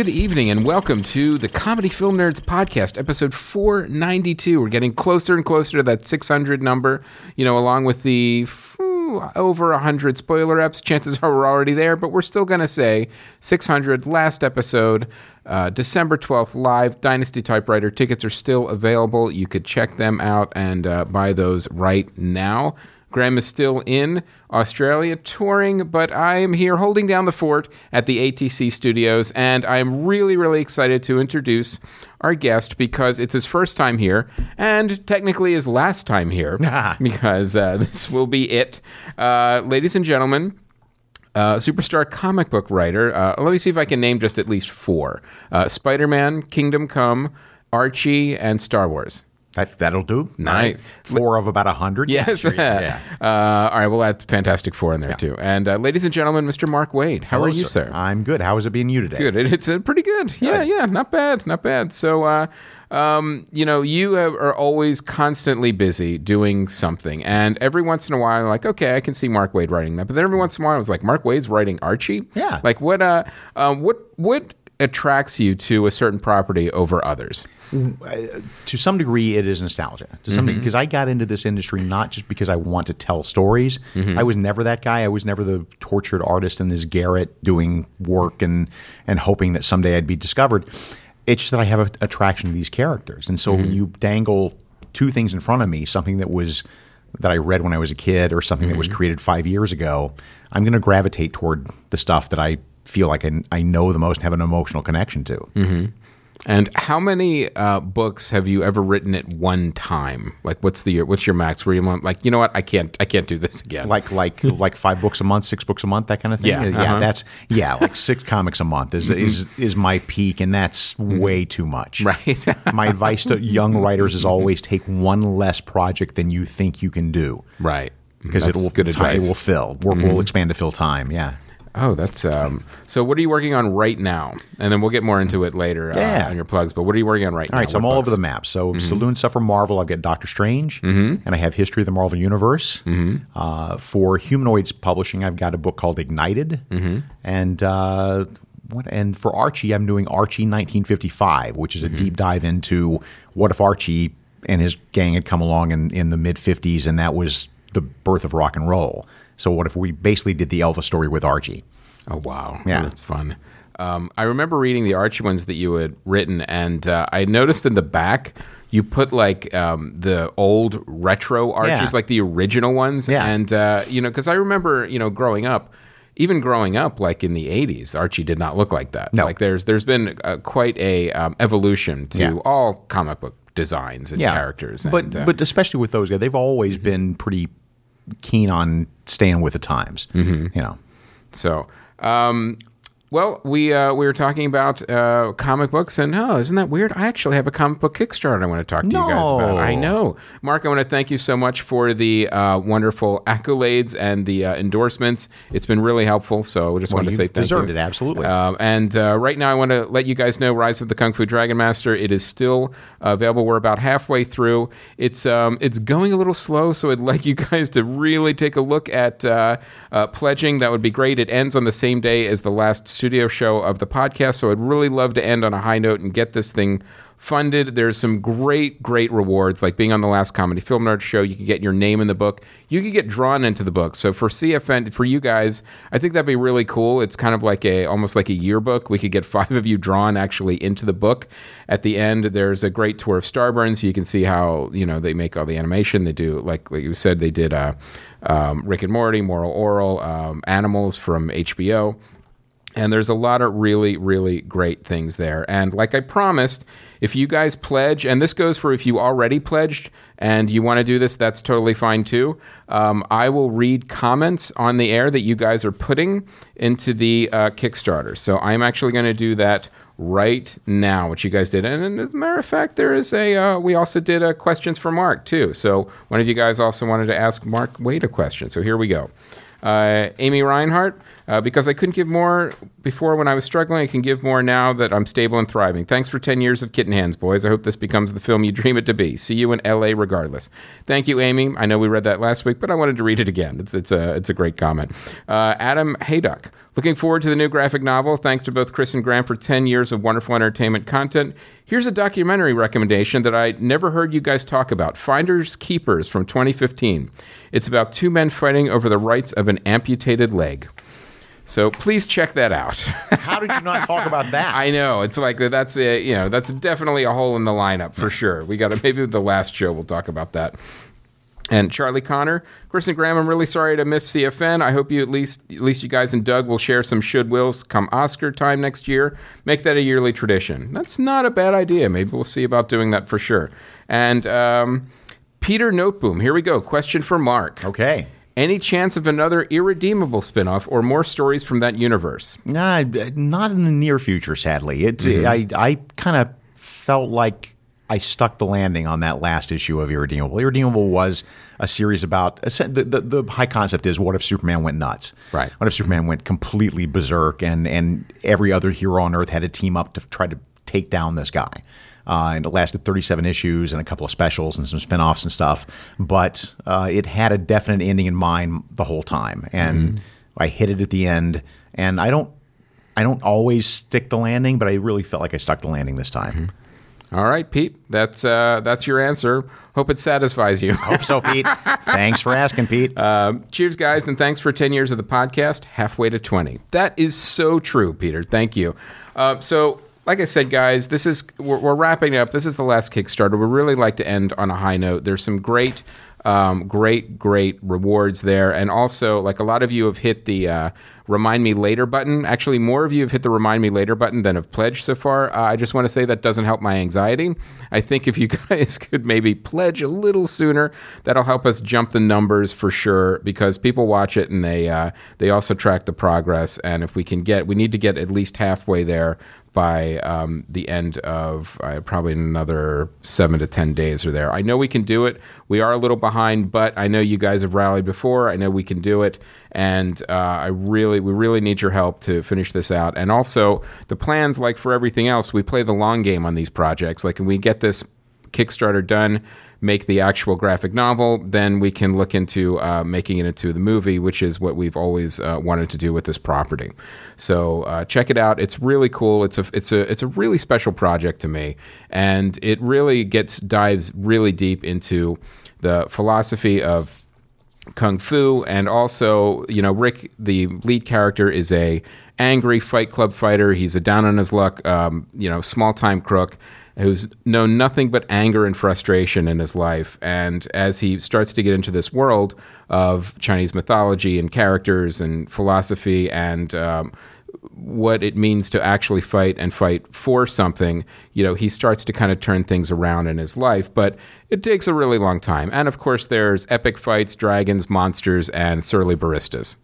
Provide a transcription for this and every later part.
Good evening and welcome to the Comedy Film Nerds podcast, episode 492. We're getting closer and closer to that 600 number, you know, along with the over 100 spoiler eps. Chances are we're already there, but we're still going to say 600 last episode, uh, December 12th, live. Dynasty Typewriter tickets are still available. You could check them out and uh, buy those right now. Graham is still in Australia touring, but I am here holding down the fort at the ATC studios, and I am really, really excited to introduce our guest because it's his first time here and technically his last time here because uh, this will be it. Uh, ladies and gentlemen, uh, superstar comic book writer. Uh, let me see if I can name just at least four uh, Spider Man, Kingdom Come, Archie, and Star Wars. That, that'll do. Nice. Four of about a hundred. Yes. yeah. uh, all right. We'll add Fantastic Four in there too. And uh, ladies and gentlemen, Mr. Mark Waid, how Hello, are you, sir? I'm good. How is it being you today? Good. It, it's uh, pretty good. Yeah, yeah. Not bad. Not bad. So, uh, um, you know, you have, are always constantly busy doing something, and every once in a while, I'm like, okay, I can see Mark Waid writing that, but then every once in a while, I was like, Mark Waid's writing Archie. Yeah. Like, what? Uh, um, what? What attracts you to a certain property over others? To some degree, it is nostalgia. To some mm-hmm. because I got into this industry not just because I want to tell stories. Mm-hmm. I was never that guy. I was never the tortured artist in his garret doing work and and hoping that someday I'd be discovered. It's just that I have an attraction to these characters, and so when mm-hmm. you dangle two things in front of me, something that was that I read when I was a kid or something that was created five years ago, I'm going to gravitate toward the stuff that I feel like I, I know the most, have an emotional connection to. And how many uh, books have you ever written at one time? Like, what's the what's your max? Where you want like, you know what? I can't I can't do this again. like like like five books a month, six books a month, that kind of thing. Yeah, yeah, uh-huh. that's yeah, like six comics a month is is is my peak, and that's way too much. right. my advice to young writers is always take one less project than you think you can do, right. because it will good ti- advice. Mm-hmm. it will fill work will expand to fill time. Yeah. Oh, that's um. So, what are you working on right now? And then we'll get more into it later uh, Yeah. on your plugs. But what are you working on right now? All right, so I'm What all books? over the map. So doing stuff for Marvel. I've got Doctor Strange, and I have History of the Marvel Universe. Uh, for Humanoids Publishing, I've got a book called Ignited, and uh, what? And for Archie, I'm doing Archie 1955, which is a deep dive into what if Archie and his gang had come along in, in the mid 50s, and that was the birth of rock and roll. So what if we basically did the Elvis story with Archie? Oh wow, Yeah. that's fun. Um, I remember reading the Archie ones that you had written, and uh, I noticed in the back you put like um, the old retro Archies, Yeah. like the original ones. Yeah. and uh, you know, because I remember you know growing up. Even growing up, like in the '80s, Archie did not look like that. No. like there's there's been uh, quite a um, evolution to Yeah. all comic book designs and characters. But and, uh, but especially with those guys, they've always been pretty keen on staying with the times. Mm-hmm. You know, So, um, well, we uh, we were talking about uh, comic books, and oh, isn't that weird? I actually have a comic book Kickstarter I want to talk to you guys about. No. I know, Mark. I want to thank you so much for the uh, wonderful accolades and the uh, endorsements. It's been really helpful. So, I just want to say thank deserved you. it, absolutely. Um, and uh, right now, I want to let you guys know Rise of the Kung Fu Dragon Master. It is still available. We're about halfway through. It's um, it's going a little slow, so I'd like you guys to really take a look at uh, uh, pledging. That would be great. It ends on the same day as the last studio show of the podcast, so I'd really love to end on a high note and get this thing funded. There's some great, great rewards, like being on the last Comedy Film Nerd show. You can get your name in the book. You can get drawn into the book. So for CFN, for you guys, I think that'd be really cool. It's kind of like a, almost like a yearbook. We could get five of you drawn actually into the book. At the end, there's a great tour of Starburns. so you can see how you know they make all the animation. They do like like you said, they did uh, um, Rick and Morty, Moral Orel, um, Animals from HBO. And there's a lot of really, really great things there. And like I promised, if you guys pledge, and this goes for if you already pledged and you want to do this, that's totally fine too. Um, I will read comments on the air that you guys are putting into the uh, Kickstarter. So I'm actually going to do that right now, which you guys did. And, and as a matter of fact, there is a, uh, we also did uh, questions for Mark too. So one of you guys also wanted to ask Mark Waid a question. So here we go. Uh, Amy Reinhart, Uh, because I couldn't give more before when I was struggling, I can give more now that I'm stable and thriving. Thanks for 10 years of Kitten Hands, boys. I hope this becomes the film you dream it to be. See you in LA regardless. Thank you, Amy. I know we read that last week, but I wanted to read it again. It's, it's, a, it's a great comment. Uh, Adam Hayduck. Looking forward to the new graphic novel. Thanks to both Chris and Graham for 10 years of wonderful entertainment content. Here's a documentary recommendation that I never heard you guys talk about Finders Keepers from 2015. It's about two men fighting over the rights of an amputated leg. So please check that out. How did you not talk about that? I know it's like that's a you know that's definitely a hole in the lineup for sure. We got to maybe the last show we'll talk about that. And Charlie Connor, Chris and Graham, I'm really sorry to miss CFN. I hope you at least at least you guys and Doug will share some should wills come Oscar time next year. Make that a yearly tradition. That's not a bad idea. Maybe we'll see about doing that for sure. And um, Peter Noteboom, here we go. Question for Mark. Okay. Any chance of another irredeemable spinoff or more stories from that universe? Nah, not in the near future, sadly. It's mm-hmm. I I kind of felt like I stuck the landing on that last issue of Irredeemable. Irredeemable was a series about the, the the high concept is what if Superman went nuts? Right. What if Superman went completely berserk and and every other hero on Earth had to team up to try to take down this guy? Uh, and it lasted 37 issues and a couple of specials and some spin-offs and stuff. But uh, it had a definite ending in mind the whole time, and I hit it at the end. And I don't, I don't always stick the landing, but I really felt like I stuck the landing this time. All right, Pete. That's uh, that's your answer. Hope it satisfies you. Hope so, Pete. Thanks for asking, Pete. Um, cheers, guys, and thanks for 10 years of the podcast, halfway to 20. That is so true, Peter. Thank you. Uh, so, like I said, guys, this is we're, we're wrapping up. This is the last Kickstarter. We really like to end on a high note. There's some great, um, great, great rewards there, and also like a lot of you have hit the uh, remind me later button. Actually, more of you have hit the remind me later button than have pledged so far. Uh, I just want to say that doesn't help my anxiety. I think if you guys could maybe pledge a little sooner, that'll help us jump the numbers for sure. Because people watch it and they uh, they also track the progress. And if we can get, we need to get at least halfway there by um, the end of uh, probably another seven to ten days or there. I know we can do it. We are a little behind, but I know you guys have rallied before. I know we can do it, and uh, I really, we really need your help to finish this out. And also, the plans, like for everything else, we play the long game on these projects. Like, can we get this Kickstarter done? Make the actual graphic novel, then we can look into uh, making it into the movie, which is what we've always uh, wanted to do with this property. So uh, check it out. It's really cool. It's a it's a it's a really special project to me, and it really gets dives really deep into the philosophy of kung fu and also you know rick the lead character is a angry fight club fighter he's a down on his luck um, you know small time crook who's known nothing but anger and frustration in his life and as he starts to get into this world of chinese mythology and characters and philosophy and um, what it means to actually fight and fight for something, you know, he starts to kind of turn things around in his life. But it takes a really long time. And of course, there's epic fights, dragons, monsters, and surly baristas.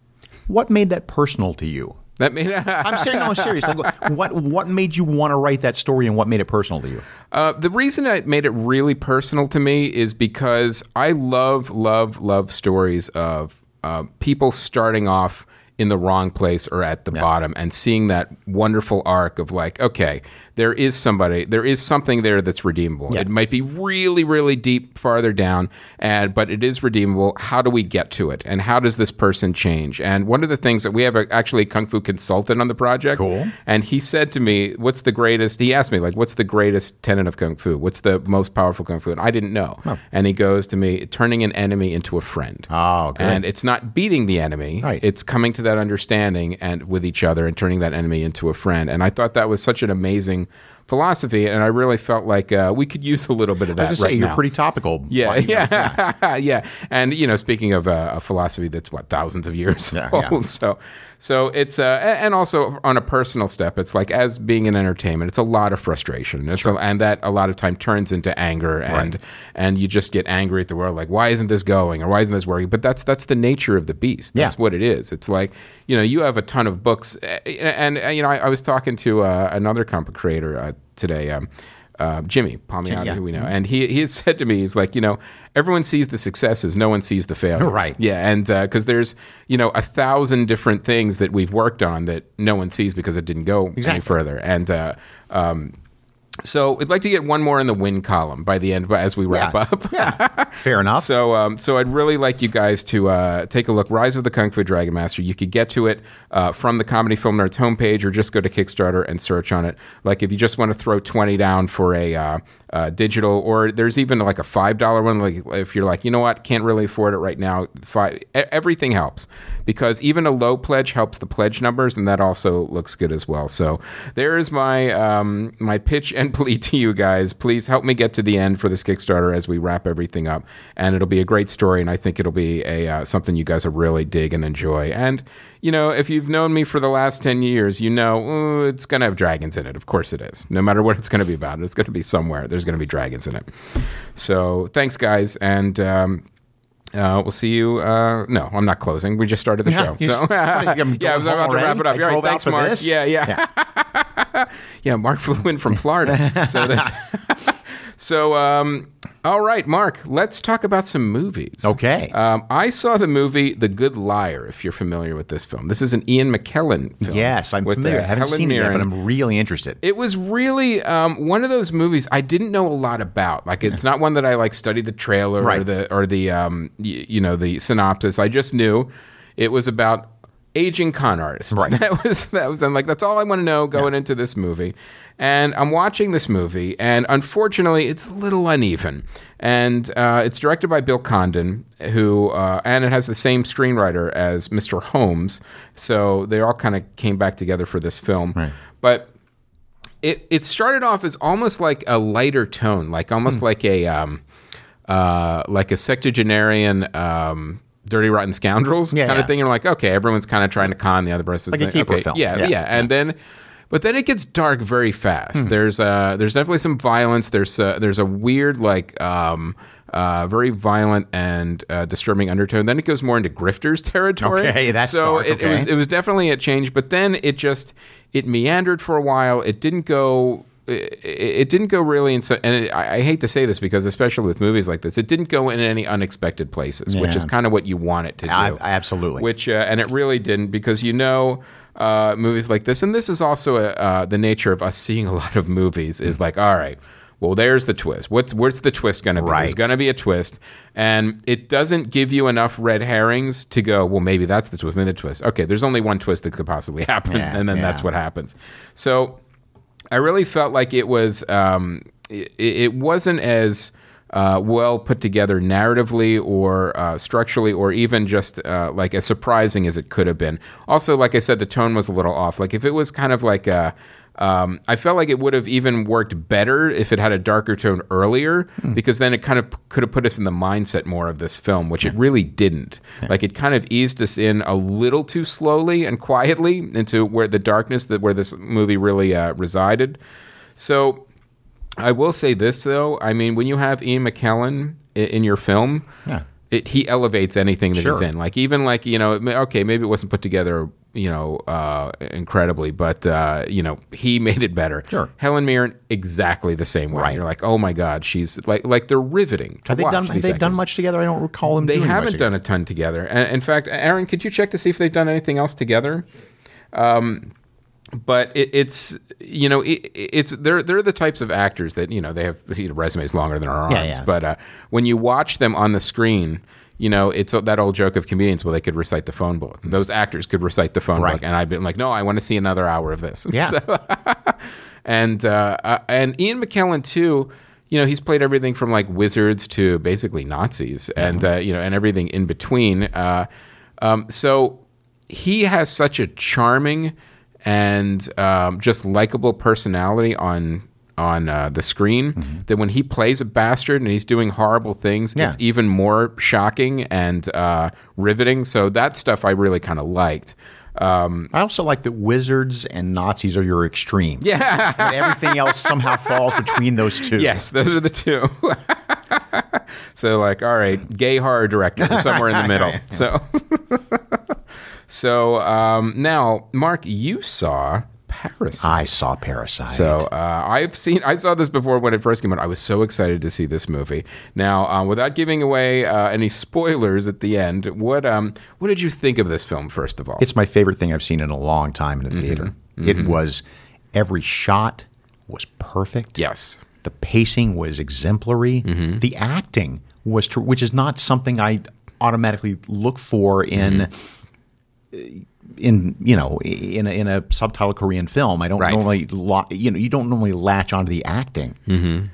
What made that personal to you? That made I'm saying no, I'm serious. Like, what what made you want to write that story, and what made it personal to you? Uh, the reason it made it really personal to me is because I love, love, love stories of uh, people starting off in the wrong place or at the bottom and seeing that wonderful arc of like, okay, there is somebody, there is something there that's redeemable. Yeah. It might be really, really deep farther down, and but it is redeemable. How do we get to it, and how does this person change? And one of the things that we have a, actually a kung fu consultant on the project, Cool. and he said to me, "What's the greatest?" He asked me like, "What's the greatest tenet of kung fu? What's the most powerful kung fu?" And I didn't know. And he goes to me, "Turning an enemy into a friend." Ah, oh, good. And it's not beating the enemy; Right. it's coming to that understanding and with each other and turning that enemy into a friend. And I thought that was such an amazing philosophy, and I really felt like uh, we could use a little bit of that. I was gonna right say you're pretty topical. Yeah, yeah, yeah, And you know, speaking of uh, a philosophy that's what thousands of years Yeah, old, yeah. so so it's uh, and also on a personal step, it's like as being in entertainment, it's a lot of frustration, it's a, and that a lot of time turns into anger, and and you just get angry at the world, like why isn't this going or why isn't this working? But that's that's the nature of the beast. That's Yeah. what it is. It's like you know, you have a ton of books, uh, and, and, uh, you know, I, I was talking to uh, another comic creator uh, today. Um, uh, Jimmy Palmiotti, yeah. who we know, and he he had said to me, he's like, you know, everyone sees the successes, no one sees the failures, Right. Yeah, and because there's you know a thousand different things that we've worked on that no one sees because it didn't go any further, and. Uh, um, so we'd like to get one more in the win column by the end, as we wrap yeah. up. yeah. Fair enough. So, um, so I'd really like you guys to uh, take a look. Rise of the Kung Fu Dragon Master. You could get to it uh, from the Comedy Film Nerds homepage, or just go to Kickstarter and search on it. Like if you just want to throw twenty down for a uh, uh, digital, or there's even like a five dollar one. Like if you're like, you know what, can't really afford it right now. Five, everything helps because even a low pledge helps the pledge numbers, and that also looks good as well. So there is my um, my pitch and plea to you guys. Please help me get to the end for this Kickstarter as we wrap everything up, and it'll be a great story, and I think it'll be a uh, something you guys will really dig and enjoy. And you know, if you've known me for the last ten years, you know "Oh, it's gonna have dragons in it. Of course it is. No matter what it's gonna be about, it's gonna be somewhere. There's gonna be dragons in it. So thanks, guys, and. Um, uh, we'll see you. Uh, no, I'm not closing. We just started the Yeah, show. So, just- what, I'm yeah, I was about to wrap it up. All right, thanks, Mark. this? Yeah, yeah, yeah. Mark flew in from Florida. so that's so. Um, all right, Mark. Let's talk about some movies. Okay. Um, I saw the movie The Good Liar. If you're familiar with this film, this is an Ian McKellen film. yes, I'm with, familiar. uh, I haven't Helen seen it yet, but I'm really interested. It was really um, one of those movies I didn't know a lot about. Like, it's not one that I like studied the trailer or the or the um, y- you know the synopsis. I just knew it was about aging con artists. Right. That was that was. I'm like, that's all I want to know going into this movie. And I'm watching this movie, and unfortunately, it's a little uneven. And uh, it's directed by Bill Condon, who uh, and it has the same screenwriter as Mr. Holmes. So they all kind of came back together for this film. Right. But it it started off as almost like a lighter tone, like almost Hmm. like a um, uh, like a sectogenarian um, dirty rotten scoundrels Yeah, kind yeah. of thing. You're like, okay, everyone's kind of trying to con the other person. Like a caper okay, film. Yeah, yeah, Yeah, and then. But then it gets dark very fast. Hmm. There's uh, there's definitely some violence. There's uh, there's a weird like um, uh, very violent and uh, disturbing undertone. Then it goes more into grifters territory. Okay, that's so dark, it, it was it was definitely a change. But then it just it meandered for a while. It didn't go. It, didn't go really in, so- and it, I, I hate to say this because especially with movies like this, it didn't go in any unexpected places, which is kind of what you want it to do. I absolutely. Which uh, and it really didn't because you know uh, movies like this, and this is also a, uh, the nature of us seeing a lot of movies is like, all right, well, there's the twist. What's what's the twist going to be? Right. There's going to be a twist, and it doesn't give you enough red herrings to go. Well, maybe that's the twist. Maybe the twist. Okay, there's only one twist that could possibly happen, Yeah, and then yeah. that's what happens. So I really felt like it was um, it, it wasn't as uh, well put together narratively or uh, structurally or even just uh, like as surprising as it could have been. Also, like I said, the tone was a little off. Like if it was kind of like a um, I felt like it would have even worked better if it had a darker tone earlier, because then it kind of p- could have put us in the mindset more of this film, which it really didn't. Like it kind of eased us in a little too slowly and quietly into where the darkness that where this movie really uh, resided. So I will say this though. I mean, when you have Ian McKellen in, in your film, Yeah. it, he elevates anything that he's in. Like even like you know, okay, maybe it wasn't put together, you know, uh, incredibly, but uh, you know, he made it better. Sure. Helen Mirren exactly the same way. Right. You're like, oh my god, she's like like they're riveting. Have they done? Have they done much together? I don't recall them. They haven't done a ton together. And in fact, Aaron, could you check to see if they've done anything else together? Um, but it, it's you know it, it's they're they're the types of actors that you know they have you know, resumes longer than our arms. Yeah, yeah. But uh, when you watch them on the screen, you know it's that old joke of comedians. Well, they could recite the phone book. Those actors could recite the phone Right. book, and I've been like, no, I want to see another hour of this. Yeah. So- and uh, uh, and Ian McKellen too. You know, he's played everything from like wizards to basically Nazis, and uh, you know, and everything in between. Uh, um, so he has such a charming and um, just likable personality on on uh, the screen that when he plays a bastard and he's doing horrible things, Yeah. it's even more shocking and uh, riveting. So that stuff I really kind of liked. Um, I also like that wizards and Nazis are your extreme. yeah. And everything else somehow falls between those two. Yes, those are the two. so like, all right, gay horror director somewhere in the middle. So, so um, now, Mark, you saw Parasite. I saw Parasite. So uh, I've seen, I saw this before when it first came out. I was so excited to see this movie. Now, uh, without giving away uh, any spoilers at the end, what um, what did you think of this film? First of all, it's my favorite thing I've seen in a long time in a theater. It was every shot was perfect. yes, The pacing was exemplary. The acting was, ter- which is not something I automatically look for in, in you know, in a, in a subtitle Korean film. I don't Right. normally, lo- you know, you don't normally latch onto the acting. Mm-hmm.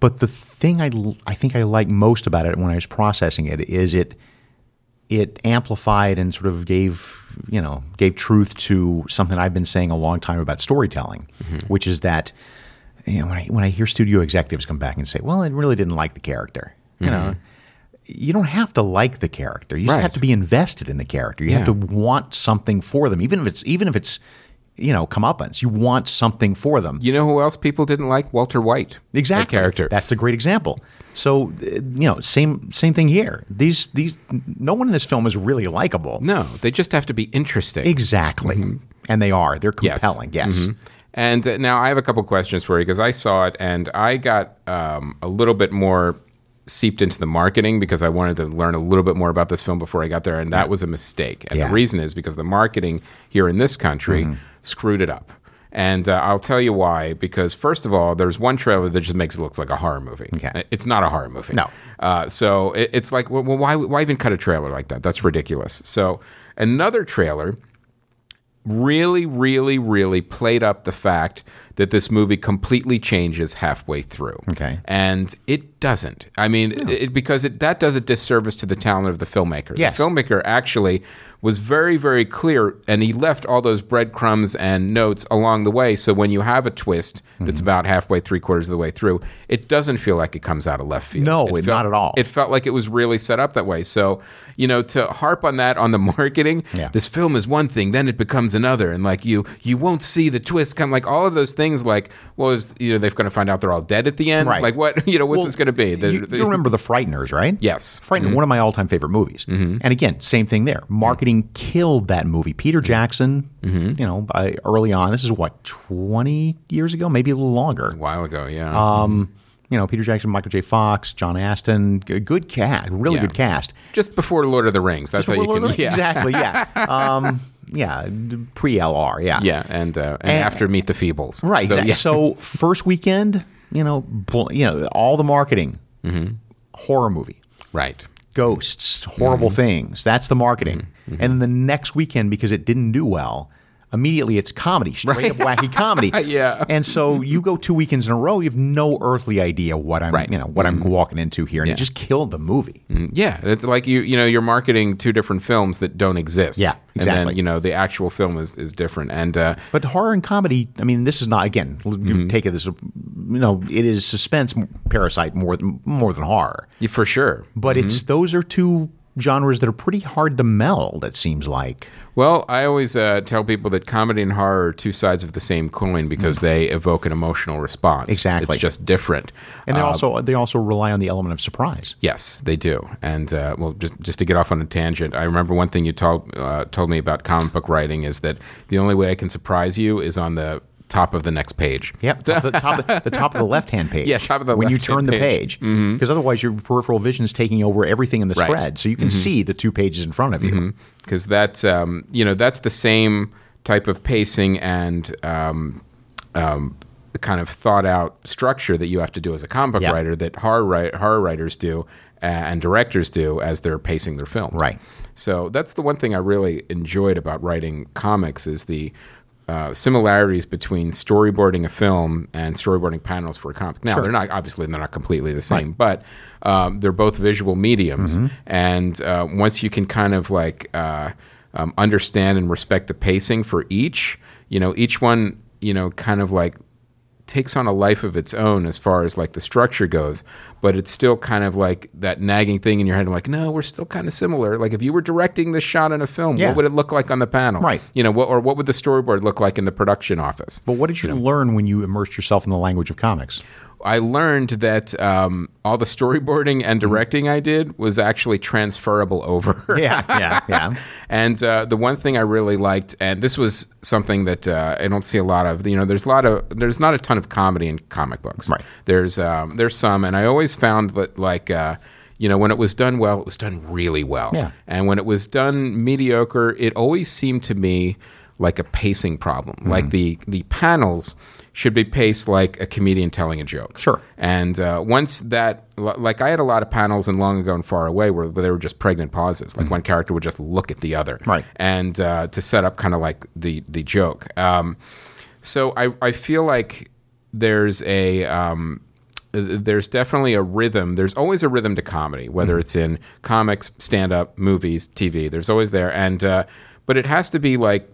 But the thing I I think I like most about it when I was processing it is it it amplified and sort of gave you know gave truth to something I've been saying a long time about storytelling, mm-hmm. which is that you know when I when I hear studio executives come back and say, "Well, I really didn't like the character," you know. Mm-hmm. You don't have to like the character. You just Right. have to be invested in the character. You have to want something for them, even if it's even if it's you know comeuppance. You want something for them. you know who else people didn't like? Walter White, Exactly. character. That's a great example. So you know, same same thing here. These these no one in this film is really likable. no, they just have to be interesting. Exactly. And they are. They're Yes. compelling. Yes. Mhm. And uh, now I have a couple questions for you because I saw it and I got um, a little bit more seeped into the marketing because I wanted to learn a little bit more about this film before I got there, and that was a mistake. And Yeah. Mm-hmm. the reason is because the marketing here in this country screwed it up. And uh, I'll tell you why. Because first of all, there's one trailer that just makes it look like a horror movie. Okay. It's not a horror movie. No. Uh, so it, it's like, well, well, why, why even cut a trailer like that? That's ridiculous. So another trailer really, really, really played up the fact that this movie completely changes halfway through. Okay. And it doesn't. I mean, it, because it, that does a disservice to the talent of the filmmaker. Yes. The filmmaker actually was very, very clear, and he left all those breadcrumbs and notes along the way. So when you have a twist that's Mm-hmm. about halfway, three quarters of the way through, it doesn't feel like it comes out of left field. No, It it- felt- not at all. It felt like it was really set up that way. So, you know, to harp on that on the marketing, Yeah. this film is one thing, then it becomes another, and like you, you won't see the twist come. Like all of those things, like well, is you know they're going to find out they're all dead at the end. Right. Like what you know, what's Well, this going to be? The- you, the- you remember The Frighteners, right? Yes. Frighteners, mm-hmm. one of my all-time favorite movies. Mm-hmm. And again, same thing there. Mm-hmm. Marketing killed that movie. Peter Jackson, you know, by early on, this is what, 20 years ago? Maybe a little longer. a while ago, yeah. Um, you know, Peter Jackson, Michael J. Fox, John Astin, good cast, really Yeah. good cast. Just before Lord of the Rings. That's how you can. Yeah. Exactly, yeah. Um, yeah, pre LR, yeah. Yeah, and uh, and, And- after Meet the Feebles. Right. So, exactly. yeah. So first weekend, you know, bl- you know, all the marketing, Mm-hmm. horror movie, right. ghosts, horrible Mm-hmm. things. That's the marketing. And then the next weekend, because it didn't do well, immediately it's comedy, straight up wacky comedy. Yeah. And so you go two weekends in a row, you have no earthly idea what I'm, Right. Mm-hmm. you know, what I'm walking into here, and Yeah. it just killed the movie. Mm, Yeah, it's like you you know you're marketing two different films that don't exist. Yeah, And then exactly. you know the actual film is, is different. And uh, But horror and comedy, I mean, this is not again. Mm-hmm. Take it as you know, it is suspense, parasite more than more than horror. yeah, for sure. But it's those are two genres that are pretty hard to meld. It seems like. Well, I always uh, tell people that comedy and horror are two sides of the same coin because they evoke an emotional response. Mm. Exactly. It's just different. And they Uh, also they also rely on the element of surprise. Yes, they do. And uh, well, just just to get off on a tangent, I remember one thing you told uh, told me about comic book writing is that the only way I can surprise you is on the top of the next page. Yep, top the top of, the top of the left hand page. Yeah, top of the when you turn the page. page, because otherwise your peripheral vision is taking over everything in the Right. spread, so you can see the two pages in front of you. because that's um, you know that's the same type of pacing and um, um, kind of thought out structure that you have to do as a comic book Yeah. writer that horror wri- horror writers do uh, and directors do as they're pacing their films. Right. So that's the one thing I really enjoyed about writing comics is the uh, similarities between storyboarding a film and storyboarding panels for a comic. Now Sure. they're not obviously they're not completely the same, but um, they're both visual mediums, Mm-hmm. and uh, once you can kind of like uh, um, understand and respect the pacing for each, you know, each one, you know, kind of like takes on a life of its own as far as like the structure goes, but it's still kind of like that nagging thing in your head. like, no, we're still kind of similar. Like if you were directing this shot in a film, Yeah. what would it look like on the panel? Right. You know, what, or what would the storyboard look like in the production office? But what did you learn when you immersed yourself in the language of comics? I learned that um, all the storyboarding Mm-hmm. and directing I did was actually transferable over. Yeah, yeah, yeah. And uh, the one thing I really liked, and this was something that uh, I don't see a lot of. You know, there's a lot of there's not a ton of comedy in comic books. Right. There's um, there's some, and I always found that like. Uh, you know, when it was done well, it was done really well. Yeah. And when it was done mediocre, it always seemed to me like a pacing problem. Mm-hmm. Like the the panels should be paced like a comedian telling a joke. Sure. And uh, once that, like I had a lot of panels in Long Ago and Far Away where, where they were just pregnant pauses. Like one character would just look at the other. Mm-hmm. Right. And uh, to set up kind of like the the joke. Um, so I I feel like there's a um, there's definitely a rhythm. There's always a rhythm to comedy, whether it's in comics, stand up, movies, TV. There's always there, and uh, but it has to be like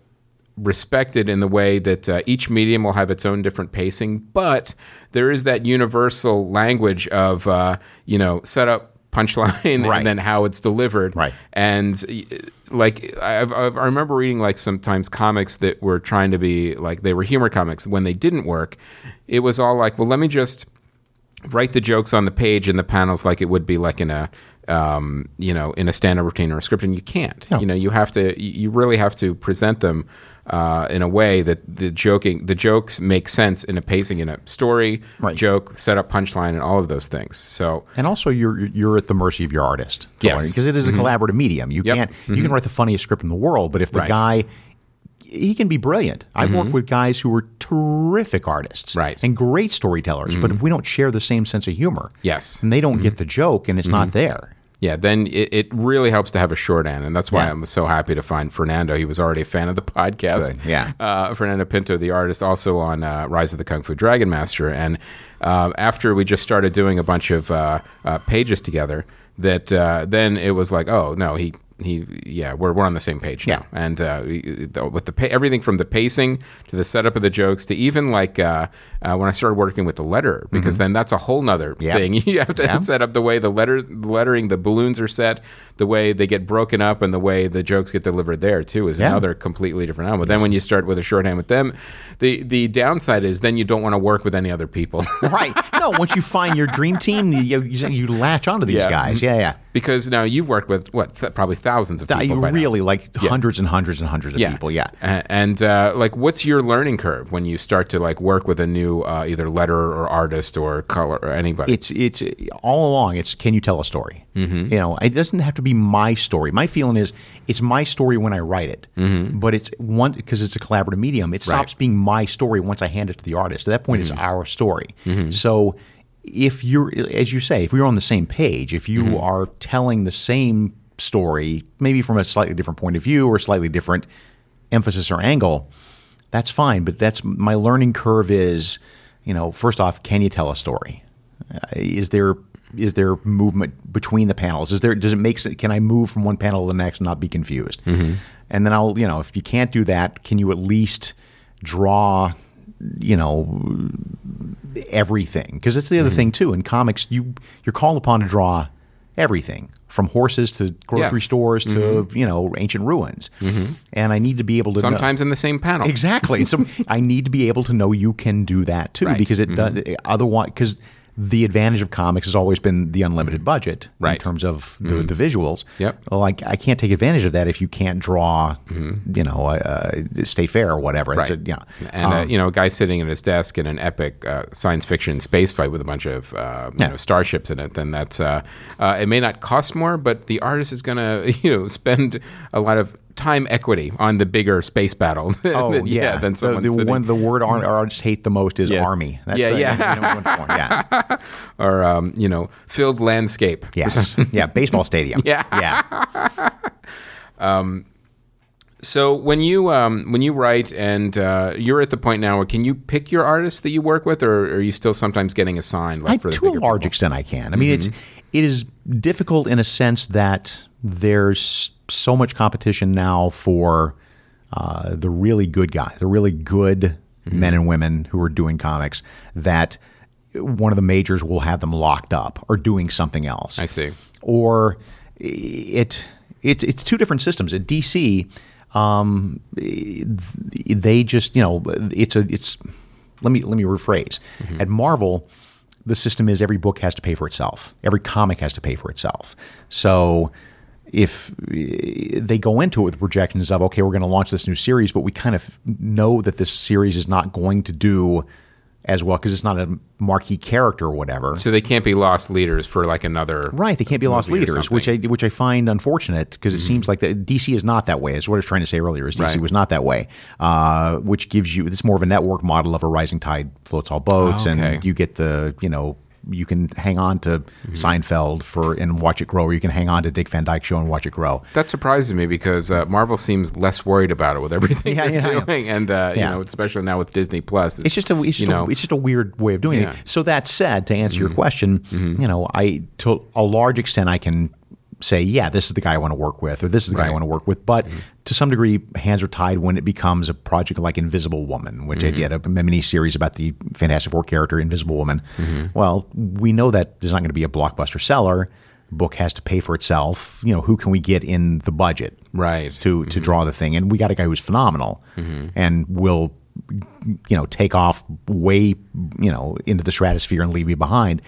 respected in the way that uh, each medium will have its own different pacing. But there is that universal language of uh, you know setup, punchline, Right. and then how it's delivered. Right. And uh, like I've, I've, I remember reading like sometimes comics that were trying to be like they were humor comics. When they didn't work, it was all like, well, let me just write the jokes on the page in the panels like it would be like in a um, you know in a stand-up routine or a script and you can't you know you have to you really have to present them uh, in a way that the joking the jokes make sense in a pacing in a story Right. joke setup punchline and all of those things so And also, you're you're at the mercy of your artist. Yes. because it is a mm-hmm. collaborative medium. You Yep. can't you mm-hmm. can write the funniest script in the world, but if the Right. guy he can be brilliant. I've worked mm-hmm. with guys who are terrific artists, Right. and great storytellers. But if we don't share the same sense of humor, Yes. and they don't get the joke, and it's not there. Yeah, then it, it really helps to have a shorthand, and that's why Yeah. I'm so happy to find Fernando. He was already a fan of the podcast. Good, yeah. uh, Fernando Pinto, the artist, also on uh, Rise of the Kung Fu Dragon Master, and uh, after we just started doing a bunch of uh, uh, pages together, that uh, then it was like, oh no, he. He, yeah, we're, we're on the same page now, Yeah. and uh, with the everything from the pacing to the setup of the jokes to even like uh, uh, when I started working with the letter, because then that's a whole nother Mm-hmm. Yeah. thing. You have to Yeah. set up the way the letters, the lettering, the balloons are set, the way they get broken up, and the way the jokes get delivered there too is another completely different animal. But then when you start with a shorthand with them, the the downside is then you don't want to work with any other people right? No, once you find your dream team, you you, you latch onto these guys. Yeah, yeah. Because now you've worked with what th- probably thousands of people. by now. really like hundreds and hundreds and hundreds of people. Yeah. And uh, like, what's your learning curve when you start to like work with a new uh, either letterer or artist or color or anybody? it's it's all along it's can you tell a story mm-hmm. you know it doesn't have to be my story my feeling is it's my story when i write it mm-hmm. but it's one because it's a collaborative medium it stops being my story once i hand it to the artist at that point it's our story so if you're as you say if we're on the same page if you are telling the same story maybe from a slightly different point of view or slightly different emphasis or angle that's fine. But that's my learning curve is you know first off can you tell a story? Uh, is there is there movement between the panels? Is there does it make sense can i move from one panel to the next and not be confused? And then i'll you know if you can't do that can you at least draw you know everything because that's the other mm-hmm. thing too in comics you you're called upon to draw everything from horses to grocery Yes. stores to mm-hmm. you know ancient ruins mm-hmm. and i need to be able to know- Sometimes in the same panel. Exactly. So I need to be able to know you can do that too, Right. Mm-hmm. because it does. Otherwise, because the advantage of comics has always been the unlimited budget in Mm-hmm. Right. Mm-hmm. terms of the, the visuals. Yep. Well, I, can't take advantage of that if you can't draw, you know, uh, uh, State Fair or whatever. Mm-hmm. Right. a- yeah. And uh, Um, you know, a guy sitting in his desk in an epic uh, science fiction space fight with a bunch of uh, you Yeah. know starships in it, then that's uh, uh, it may not cost more, but the artist is going to you know spend a lot of time equity on the bigger space battle. Oh than- yeah, than the, the one the word ar- just hate the most is Yeah. army. That's Yeah, the, yeah. the number one point. Yeah, or um, you know filled landscape. yes, yeah. Baseball stadium. Yeah. yeah. um, So when you um, when you write and uh, you're at the point now where can you pick your artists that you work with, or are you still sometimes getting assigned like I, for the to a large people? extent, I can. I mean, it's it is difficult in a sense that there's so much competition now for uh, the really good guys, the really good men and women who are doing comics. That one of the majors will have them locked up or doing something else. I see. Or it it's it's two different systems. At DC, um, they just you know it's a it's let me let me rephrase. At Marvel, the system is every book has to pay for itself. Every comic has to pay for itself. So if eh, they go into it with projections of okay, we're going to launch this new series, but we kind of know that this series is not going to do as well because it's not a marquee character or whatever. So they can't be lost leaders for like another. Right, they can't be lost leaders, which I which I find unfortunate because it seems like the, DC is not that way. Is what I was trying to say earlier. Is DC Right. was not that way, uh, which gives you it's more of a network model of a rising tide floats all boats, Oh, okay. and you get the you know you can hang on to Mm-hmm. Seinfeld for and watch it grow, or you can hang on to Dick Van Dyke Show and watch it grow. That surprises me because uh, Marvel seems less worried about it with everything Yeah, they're yeah, yeah. doing, and uh, you know, especially now with Disney Plus, It's just a it's just, you know, a, it's just a weird way of doing. Mm-hmm. it. So that said, to answer your question, you know, I to a large extent I can say, yeah, this is the guy I want to work with, or this is the guy I Right. Mm-hmm. want to work with. But to some degree, hands are tied when it becomes a project like Invisible Woman, which Mm-hmm. I did a mini series about the Fantastic Four character Invisible Woman. Mm-hmm. Well, we know that there's not going to be a blockbuster seller. Book has to pay for itself. You know, who can we get in the budget? Right. to to draw the thing. And we got a guy who's phenomenal and will you know take off way you know into the stratosphere and leave you behind.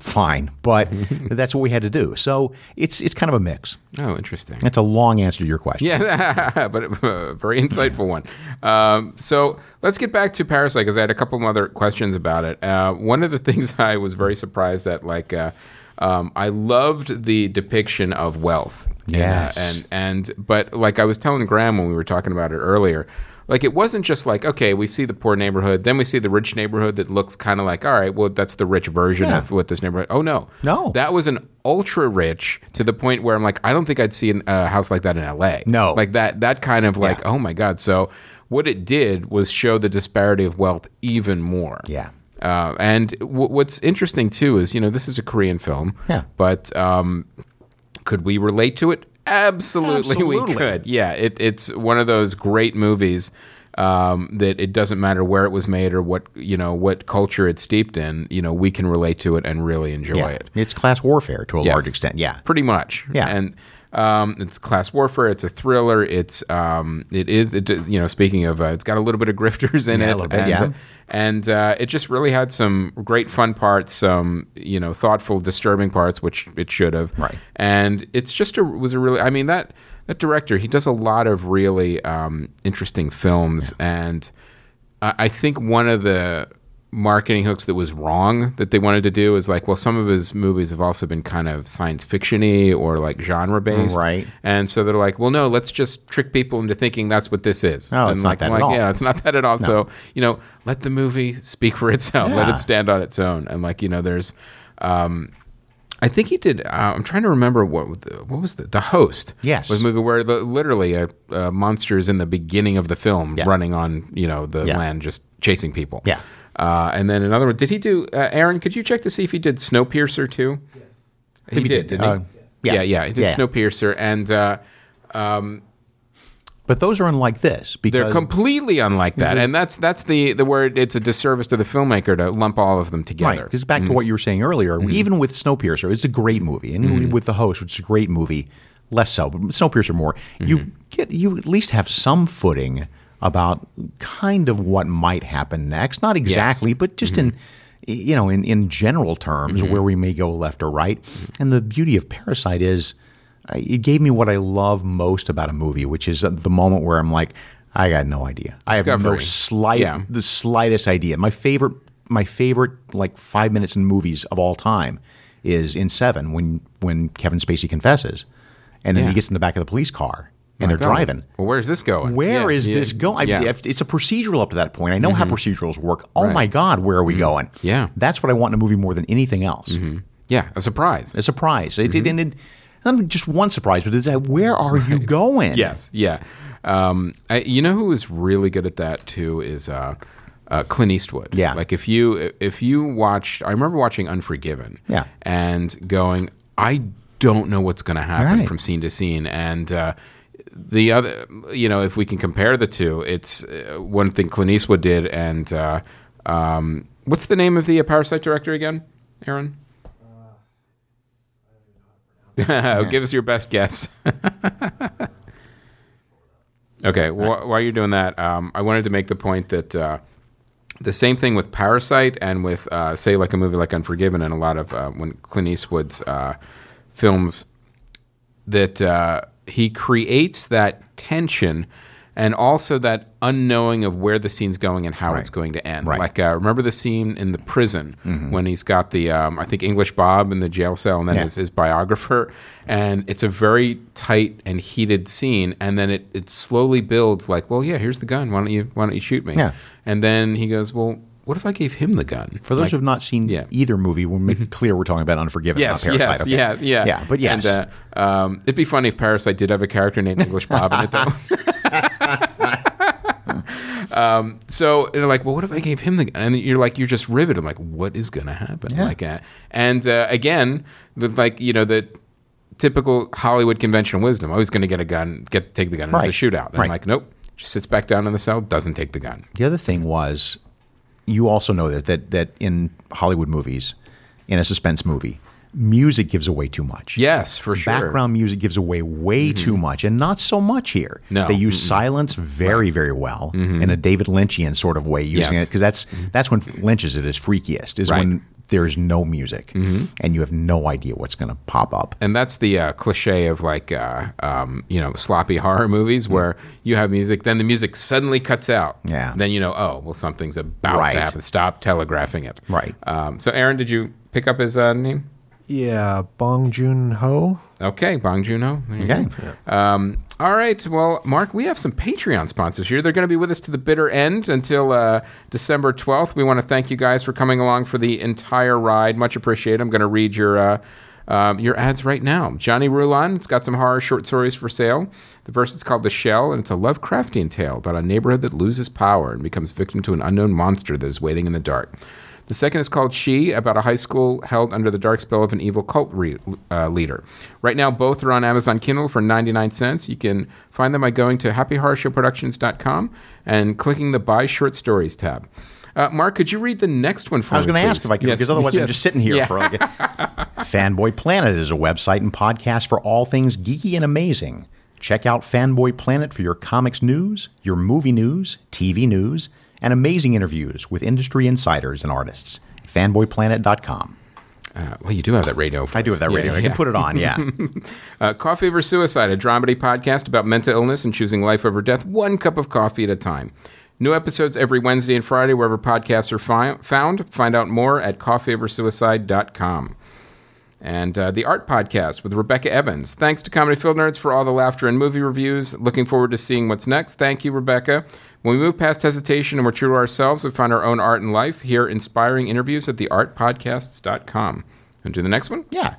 Fine, but that's what we had to do. So it's it's kind of a mix. oh, interesting. That's a long answer to your question. Yeah, but a very insightful one. Um, so let's get back to Parasite because I had a couple of other questions about it. Uh, one of the things I was very surprised at, like, uh, um, I loved the depiction of wealth. uh, Yes. and and but like I was telling Graham when we were talking about it earlier. Like it wasn't just like okay, we see the poor neighborhood, then we see the rich neighborhood that looks kind of like all right, well that's the rich version Yeah. of what this neighborhood. Oh no, No. that was an ultra rich to the point where I'm like, I don't think I'd see a house like that in L.A. No. like that that kind of like Yeah. oh my god so what it did was show the disparity of wealth even more Yeah. uh, and w- what's interesting too is you know this is a korean film Yeah. but um, could we relate to it absolutely, we could yeah it, it's one of those great movies um, that it doesn't matter where it was made or what you know what culture it's steeped in you know we can relate to it and really enjoy Yeah. it It's class warfare to a Yes. large extent. Yeah. pretty much. Yeah. and um, it's class warfare. It's a thriller. It's um, it is it, you know speaking of uh, it's got a little bit of grifters in Yeah, a it, little bit, and, yeah. And uh, it just really had some great fun parts, some you know thoughtful, disturbing parts, which it should have. Right. and it's just a was a really I mean that that director he does a lot of really um, interesting films and. I I think one of the marketing hooks that was wrong that they wanted to do is like, well, some of his movies have also been kind of science fictiony or like genre based, Right. And so they're like, well, no, let's just trick people into thinking that's what this is. No, and it's not that I'm at all. Yeah, it's not that at all. So you know, let the movie speak for itself. Let it stand on its own. And like you know, there's. Um, I think he did. Uh, I'm trying to remember what was the, what was the the host. Yes. was a movie where the, literally a, a monster is in the beginning of the film, Yeah. running on you know the Yeah. land, just chasing people. Yeah. Uh, and then another one. Did he do? Uh, Aaron, could you check to see if he did Snowpiercer too? Yes. He Maybe did, did. didn't he? Uh, yeah. yeah, yeah. He did Yeah. Snowpiercer, and uh, um, But those are unlike this because they're completely unlike that. And that's that's the the word. It's a disservice to the filmmaker to lump all of them Right, together. because back to what you were saying earlier, even with Snowpiercer, it's a great movie, and with the host, which is a great movie, less so, but Snowpiercer more. You get you at least have some footing about kind of what might happen next, not exactly, but just in you know in in general terms where we may go left or right. And the beauty of Parasite is uh, it gave me what I love most about a movie, which is the moment where I'm like. I got no idea. I have no slight, Yeah. the slightest idea. My favorite, my favorite, like five minutes in movies of all time, is in Seven when when Kevin Spacey confesses, and then Yeah. he gets in the back of the police car and Like, they're oh, driving. Well, where's this going? Where Yeah, is yeah, this going? Yeah. Mm-hmm. It's a procedural up to that point. I know how procedurals work. Oh Right. Mm-hmm. my God, where are we going? Yeah. that's what I want in a movie more than anything else. yeah, a surprise. A surprise. It, Mm-hmm. it, and it, not just one surprise, but it's that where are you going? Yes, yeah. Um, I, you know who is really good at that too is uh, uh, Clint Eastwood. Yeah. like if you if you watched, I remember watching Unforgiven. Yeah. and going, I don't know what's going to happen Right. from scene to scene, and. Uh, the other, you know, if we can compare the two, it's uh, one thing Clint Eastwood did, and uh, um, what's the name of the uh, Parasite director again, Aaron? Give us your best guess. okay, wh- while you're doing that, um, I wanted to make the point that uh, The same thing with Parasite and with, uh, say, like a movie like Unforgiven and a lot of uh, when Clint Eastwood's uh, films that uh, he creates that tension and also that unknowing of where the scene's going and how it's going to end. Right. Like, uh, remember the scene in the prison when he's got the, um, I think, English Bob in the jail cell and then Yeah. his, his biographer. And it's a very tight and heated scene. And then it, it slowly builds like, well, yeah, here's the gun. Why don't you, why don't you shoot me? Yeah. And then he goes, well, what if I gave him the gun? For those who have not seen yeah. either movie, we'll make it clear we're talking about Unforgiven, Yes, not Parasite. yes, okay? yeah, yeah, Yeah, but yes. And, uh, um, it'd be funny if Parasite did have a character named English Bob in it, though. um, so they're like, well, what if I gave him the? gun? And you're like, you're just riveted. I'm like, what is gonna happen? Yeah. Like, uh, and uh, again, the like, you know, the typical Hollywood conventional wisdom. Oh, he's gonna get a gun, get take the gun, and Right. it's a shootout. And I'm Right. like, nope. Just sits back down in the cell, doesn't take the gun. The other thing was, you also know that that that in Hollywood movies, in a suspense movie, music gives away too much. Yes, for sure. Mm-hmm. Background music gives away way too much, and not so much here. No. they use silence very, very well in a David Lynchian sort of way, using Mm-hmm. Yes. it because that's that's when Lynch is at his freakiest. Is Right. when there's no music Mm-hmm. and you have no idea what's going to pop up. and that's the uh, cliche of like uh, um, you know sloppy horror movies where you have music then the music suddenly cuts out Yeah. then you know oh well something's about Right. to happen stop telegraphing it Right. um, so aaron did you pick up his uh, name Yeah, Bong Joon Ho. okay bong There you Okay. um, all right well mark we have some patreon sponsors here they're going to be with us to the bitter end until uh, december 12th we want to thank you guys for coming along for the entire ride much appreciated i'm going to read your uh, um, your ads right now. Johnny Rulon, it's got some horror short stories for sale. The verse is called The Shell, and it's a Lovecraftian tale about a neighborhood that loses power and becomes victim to an unknown monster that is waiting in the dark. The second is called She, about a high school held under the dark spell of an evil cult re- uh, leader. Right now, both are on Amazon Kindle for 99 cents. You can find them by going to happyhorrorshowproductions.com and clicking the Buy Short Stories tab. Uh, Mark, could you read the next one for me? I was going to ask if I could, Yes, because otherwise I'm just sitting here Yeah. for like. Fanboy Planet is a website and podcast for all things geeky and amazing. Check out Fanboy Planet for your comics news, your movie news, TV news, and amazing interviews with industry insiders and artists. Fanboyplanet.com. Uh, well, you do have that radio. I do have that Yeah, radio. I can put it on, yeah. Uh, coffee over Suicide, a dramedy podcast about mental illness and choosing life over death, one cup of coffee at a time. New episodes every Wednesday and Friday, wherever podcasts are fi- found. Find out more at coffeeoversuicide.com. And uh, the Art Podcast with Rebecca Evans. Thanks to Comedy Film Nerds for all the laughter and movie reviews. Looking forward to seeing what's next. Thank you, Rebecca. When we move past hesitation and we're true to ourselves, we find our own art in life. Hear inspiring interviews at theartpodcasts.com. And do the next one? Yeah.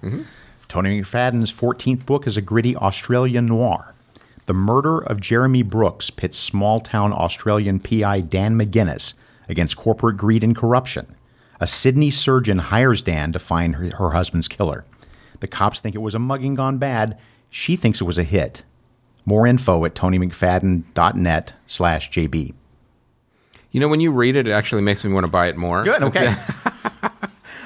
Tony McFadden's 14th book is a gritty Australian noir. The murder of Jeremy Brooks pits small town Australian PI Dan McGuinness against corporate greed and corruption. A Sydney surgeon hires Dan to find her, her husband's killer. The cops think it was a mugging gone bad. She thinks it was a hit. More info at tonymcfadden.net slash JB. You know, when you read it, it actually makes me want to buy it more. Good, okay.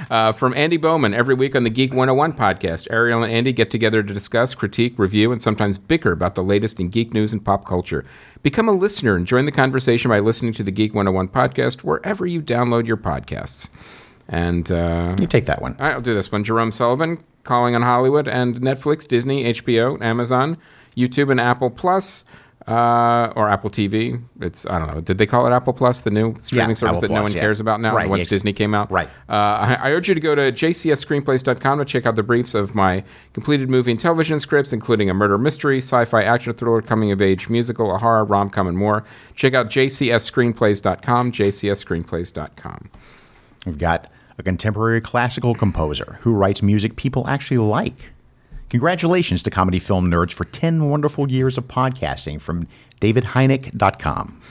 Uh, from Andy Bowman, every week on the Geek 101 podcast, Ariel and Andy get together to discuss, critique, review, and sometimes bicker about the latest in geek news and pop culture. Become a listener and join the conversation by listening to the Geek 101 podcast wherever you download your podcasts. And uh, You take that one. all right, I'll do this one. Jerome Sullivan, Calling on Hollywood, and Netflix, Disney, HBO, Amazon, YouTube, and Apple Plus, uh, or Apple TV. It's I don't know. Did they call it Apple Plus, the new streaming Yeah, service Apple that no Plus, one yeah. cares about now Right, once yeah. Disney came out? Right. Uh, I, I urge you to go to jcsscreenplays.com to check out the briefs of my completed movie and television scripts, including a murder mystery, sci-fi action thriller, coming of age musical, a horror, rom-com, and more. Check out jcsscreenplays.com, jcsscreenplays.com. We've got a contemporary classical composer who writes music people actually like. Congratulations to comedy film nerds for 10 wonderful years of podcasting from davidhynek.com.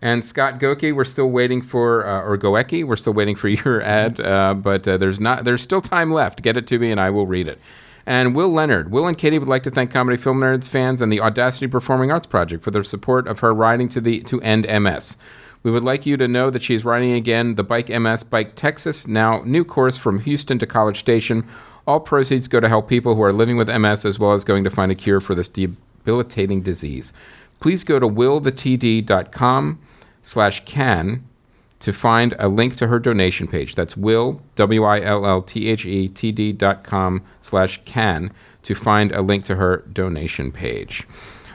And Scott Goki, we're still waiting for, uh, or Goecki, we're still waiting for your ad, uh, but uh, there's not, there's still time left. Get it to me, and I will read it. And Will Leonard, Will and Katie would like to thank Comedy Film Nerds fans and the Audacity Performing Arts Project for their support of her riding to the to end MS. We would like you to know that she's riding again the Bike MS Bike Texas, now new course from Houston to College Station. All proceeds go to help people who are living with MS as well as going to find a cure for this debilitating disease. Please go to willthetd.com slash can to find a link to her donation page. That's will, W I L L T H E T D dot com slash can to find a link to her donation page.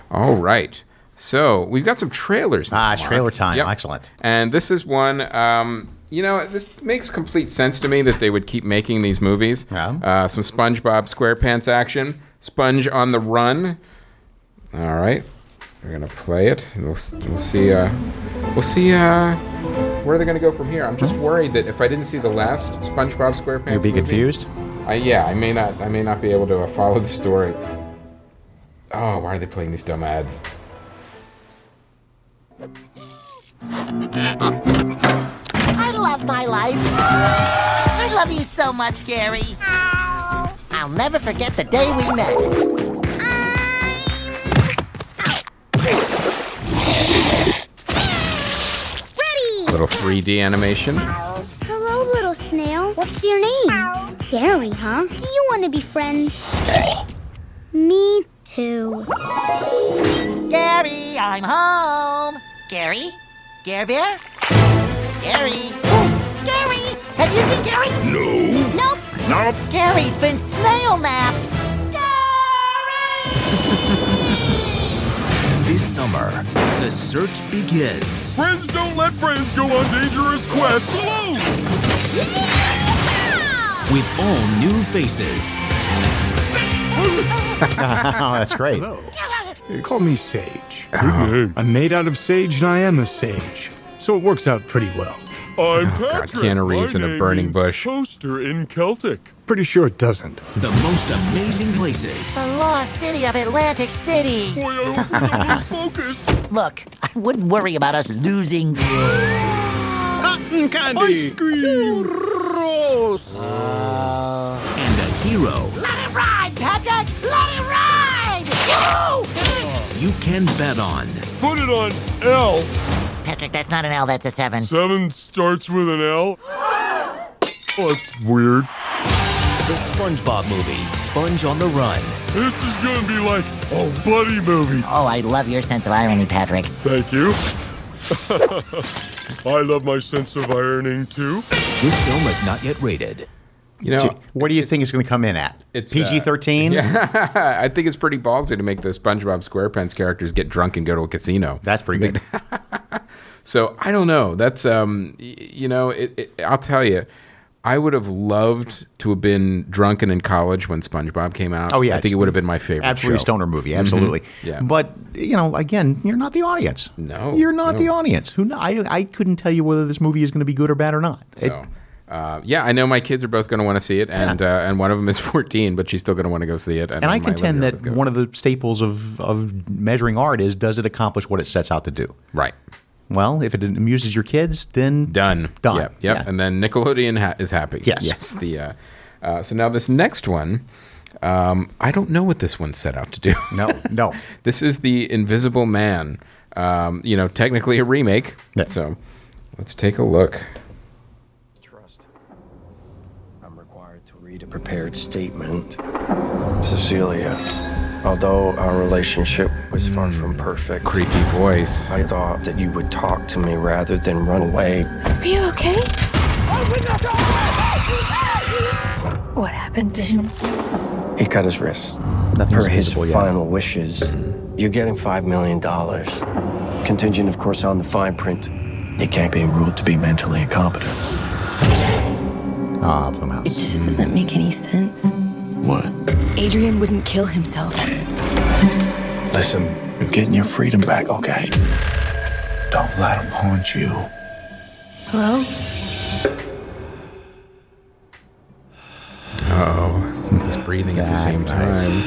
All right. So we've got some trailers. now, Ah, Mark. trailer time. Yep. Excellent. And this is one. Um, you know, this makes complete sense to me that they would keep making these movies. Yeah. Uh, some SpongeBob SquarePants action. Sponge on the Run. All right, we're gonna play it. We'll, we'll see. Uh, we'll see. Uh, where are gonna go from here? I'm just worried that if I didn't see the last SpongeBob SquarePants, You'll be movie, confused. I, yeah, I may not. I may not be able to uh, follow the story. Oh, why are they playing these dumb ads? I love my life. I love you so much, Gary. I'll never forget the day we met. Ready! Little 3D animation. Hello, little snail. What's your name? Gary, huh? Do you want to be friends? Me too. Gary, I'm home. Gary? Gary Bear? Gary? Oh, Gary! Have you seen Gary? No. Nope. Nope. Gary's been snail mapped. Gary! This summer, the search begins. Friends don't let friends go on dangerous quests alone! with all new faces. oh, that's great. Call me Sage. Oh. I'm made out of sage and I am a sage. So it works out pretty well. I'm oh, God, Patrick. Keanu Reeves My in a name burning means bush. Toaster in Celtic. Pretty sure it doesn't. The most amazing places. The lost city of Atlantic City. Boy, I hope we don't focus. Look, I wouldn't worry about us losing. Cotton candy. Ice cream. And a hero Let it ride, Patrick! Let it ride! Woo! You can bet on. Put it on L. Patrick, that's not an L, that's a seven. Seven starts with an L. Oh, that's weird. The SpongeBob movie, Sponge on the Run. This is gonna be like a buddy movie. Oh, I love your sense of irony, Patrick. Thank you. I love my sense of ironing too. This film is not yet rated. You know, What do you think it's going to come in at? It's, uh, PG 13? Yeah, I think it's pretty ballsy to make the SpongeBob SquarePants characters get drunk and go to a casino. That's pretty good. So I don't know. That's um, you know, it, it, I'll tell you, I would have loved to have been drunken in college when SpongeBob came out. Oh, yeah. I think it would have been my favorite. Absolutely show. stoner movie. Absolutely. Yeah. But, you know, again, you're not the audience. No, You're not no. the audience. Who I, I couldn't tell you whether this movie is going to be good or bad or not. It- So. Uh, yeah, I know my kids are both going to want to see it, and uh, and one of them is 14, but she's still going to want to go see it. and I contend that one of the staples of, of measuring art is does it accomplish what it sets out to do? right Well, if it amuses your kids, then done Done. Yep, yep. Yeah. And then Nickelodeon ha- is happy. Yes. yes. The uh, uh, so now this next one, um, I don't know what this one set out to do. No, no. this is the Invisible Man. Um, you know, technically a remake. Yeah. So let's take a look. Trust. I'm required to read a prepared statement. Cecilia, although our relationship was far hmm. from perfect, Creepy voice. I thought that you would talk to me rather than run away. Are you okay? What happened to him? He cut his wrist. Nothing's Per his yet. final wishes, hmm. you're getting $5 million. Contingent, of course, on the fine print. He can't be ruled to be mentally incompetent. Ah, It just doesn't make any sense. What? Adrian wouldn't kill himself. Listen, you're getting your freedom back, okay? Don't let him haunt you. Hello? Oh, he's breathing at the same nice. time.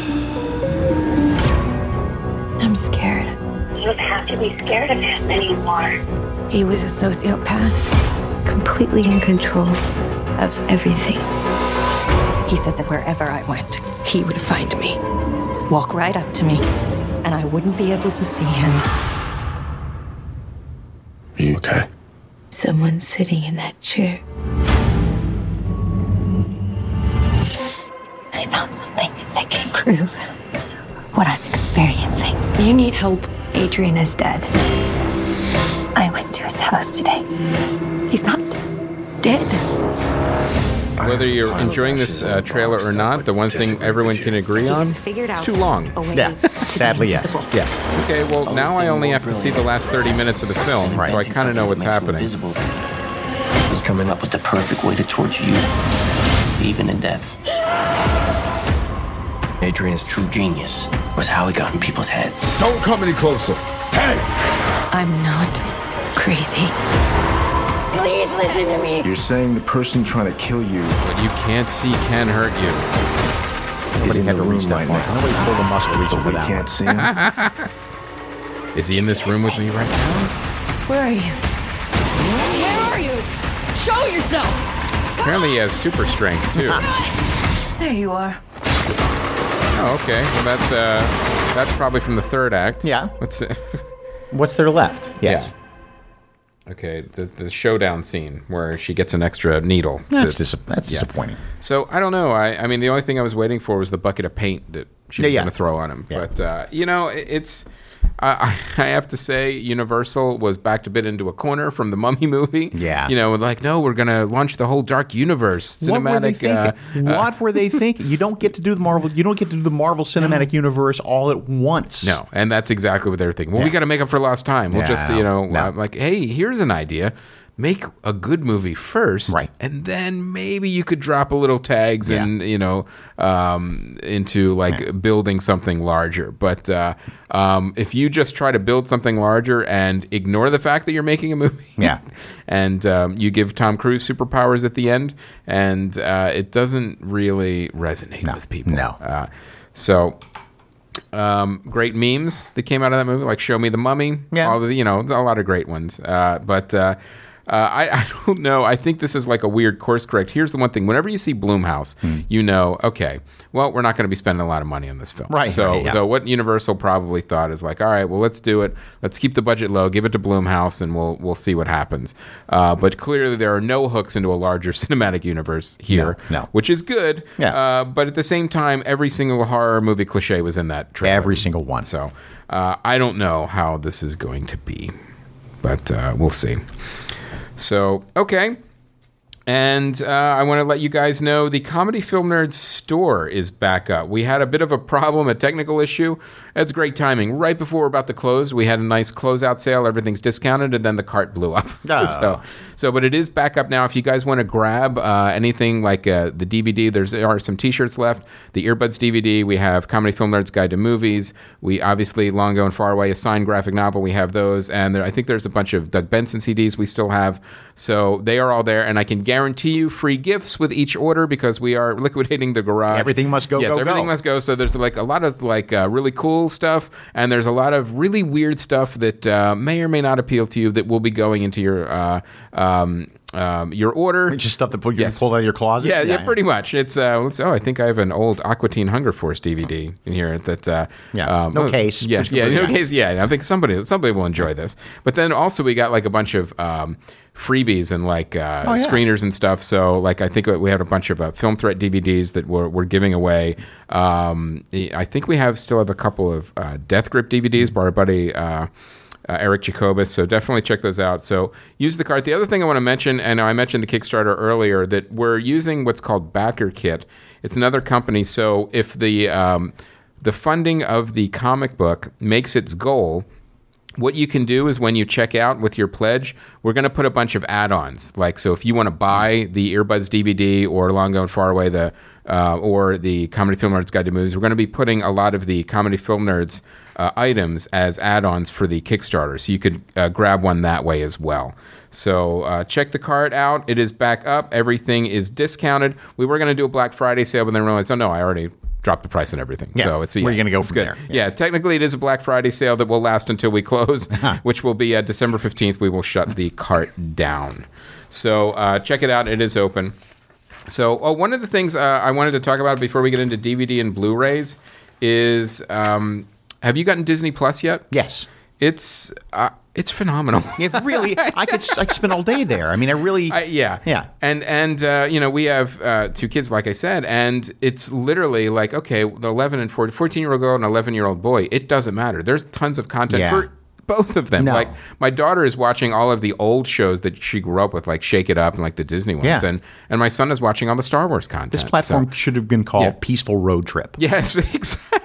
I'm scared. You don't have to be scared of him anymore. He was a sociopath, completely in control of everything. He said that wherever I went, he would find me, walk right up to me, and I wouldn't be able to see him. Are You okay? Someone sitting in that chair. I found something that can prove what I'm experiencing. You need help. Adrian is dead. I went to his house today. He's not dead. Whether you're enjoying this uh, trailer or not, the one thing everyone can agree on, He's figured it's out too long. a way Yeah. to Sadly, yes. Yeah. Okay, well, now I only have to see the last 30 minutes of the film, so I kind of know what's happening. He's coming up with the perfect way to torture you, even in death. Adrian's true genius was how he got in people's heads. Don't come any closer. Hey! I'm not crazy. Please listen to me. You're saying the person trying to kill you What you can't see can hurt you. is Nobody had to reach that right far. now. Nobody pulled a muscle reaching for we that can't one. see him. Is he in this room with me right now? Where are you? Where are you? Show yourself. Apparently he has super strength, too. There you are. Oh, okay. Well, that's uh, that's probably from the third act. Yeah. What's it? What's there left? Yes. Okay, the the showdown scene where she gets an extra needle. That's, to- dis- that's yeah. disappointing. So I don't know. I I mean, the only thing I was waiting for was the bucket of paint that she Yeah, was yeah. going to throw on him. Yeah. But uh, you know, it- it's. I, I have to say, Universal was backed a bit into a corner from the Mummy movie. Yeah. You know, like, no, we're going to launch the whole Dark Universe What were they cinematic. thinking? uh, uh, what were they thinking? You don't get to do the Marvel. You don't get to do the Marvel Cinematic Universe all at once. No, and that's exactly what they're thinking. Well, we got to make up for lost time. We'll Yeah, just, you know, no. uh, like, hey, here's an idea. Make a good movie first, Right. And then maybe you could drop a little tags Yeah. and you know um, into like building something larger. But uh, um, if you just try to build something larger and ignore the fact that you're making a movie, Yeah. and um, you give Tom Cruise superpowers at the end, and uh, it doesn't really resonate with people. no. Uh, so um, great memes that came out of that movie, like "Show Me the Mummy." Yeah. all the you know a lot of great ones. Uh, but uh, uh, I, I don't know. I think this is like a weird course correct. Here's the one thing: whenever you see Blumhouse, you know, okay, well, we're not going to be spending a lot of money on this film, Right, So, right, yeah. so what Universal probably thought is like, all right, well, let's do it. Let's keep the budget low, give it to Blumhouse, and we'll we'll see what happens. Uh, but clearly, there are no hooks into a larger cinematic universe here, No, no. which is good. Yeah. Uh, but at the same time, every single horror movie cliche was in that trailer. Every single one. So uh, I don't know how this is going to be, but uh, we'll see. So, okay. And uh, I want to let you guys know the Comedy Film Nerds store is back up. We had a bit of a problem, a technical issue. It's great timing. Right before we're about to close, we had a nice closeout sale. Everything's discounted, and then the cart blew up. Oh. so, so, but it is back up now. If you guys want to grab uh, anything like uh, the DVD, there's there are some T-shirts left. The Earbuds DVD. We have Comedy Film Nerds Guide to Movies. We obviously Long Gone Far Away, a signed graphic novel. We have those, and there, I think there's a bunch of Doug Benson CDs we still have. So they are all there, and I can guarantee you free gifts with each order because we are liquidating the garage. Everything must go, Yes, go, everything go. must go. So there's like a lot of like uh, really cool stuff, and there's a lot of really weird stuff that uh, may or may not appeal to you that will be going into your uh, um, um, your order. Just stuff that you Yes. pulled out of your closet. Yeah, yeah, pretty much. It's uh, let's, oh, I think I have an old Aqua Teen Hunger Force DVD in here. That uh, Yeah, no oh, case. Yeah, yeah, no case. Yeah, I think somebody somebody will enjoy this. But then also we got like a bunch of um, freebies and like uh, Oh, yeah. screeners and stuff. So like I think we had a bunch of uh, Film Threat DVDs that we're, we're giving away. Um, I think we have still have a couple of uh, Death Grip DVDs by our buddy. Uh, uh, Eric Jacobus. So definitely check those out. So use the cart. The other thing I want to mention, and I mentioned the Kickstarter earlier, that we're using what's called Backer Kit. It's another company. So if the um, the funding of the comic book makes its goal, what you can do is when you check out with your pledge, we're going to put a bunch of add-ons. Like, so if you want to buy the Earbuds DVD or Long Gone Far Away, the uh, or the Comedy Film Nerds Guide to Movies, we're going to be putting a lot of the Comedy Film Nerds uh, items as add-ons for the Kickstarter. So you could uh, grab one that way as well. So uh, check the cart out. It is back up. Everything is discounted. We were going to do a Black Friday sale, but then realized, oh no, I already dropped the price and everything. Yeah. So it's Where are you gonna go it's from good. there? Yeah. technically it is a Black Friday sale that will last until we close, which will be uh, December 15th. We will shut the cart down. So uh, check it out. It is open. So oh, one of the things uh, I wanted to talk about before we get into DVD and Blu-rays is um, have you gotten Disney Plus yet? Yes. It's uh, it's phenomenal. It really, I could, I could spend all day there. I mean, I really, I, yeah, Yeah. and and uh, you know we have uh, two kids, like I said, and it's literally like okay, the 11 and 14, 14 year old girl and 11 year old boy. It doesn't matter. There's tons of content Yeah. for both of them. No. Like my daughter is watching all of the old shows that she grew up with, like Shake It Up and like the Disney ones, Yeah. and and my son is watching all the Star Wars content. This platform So- should have been called Yeah. Peaceful Road Trip. Yes, exactly.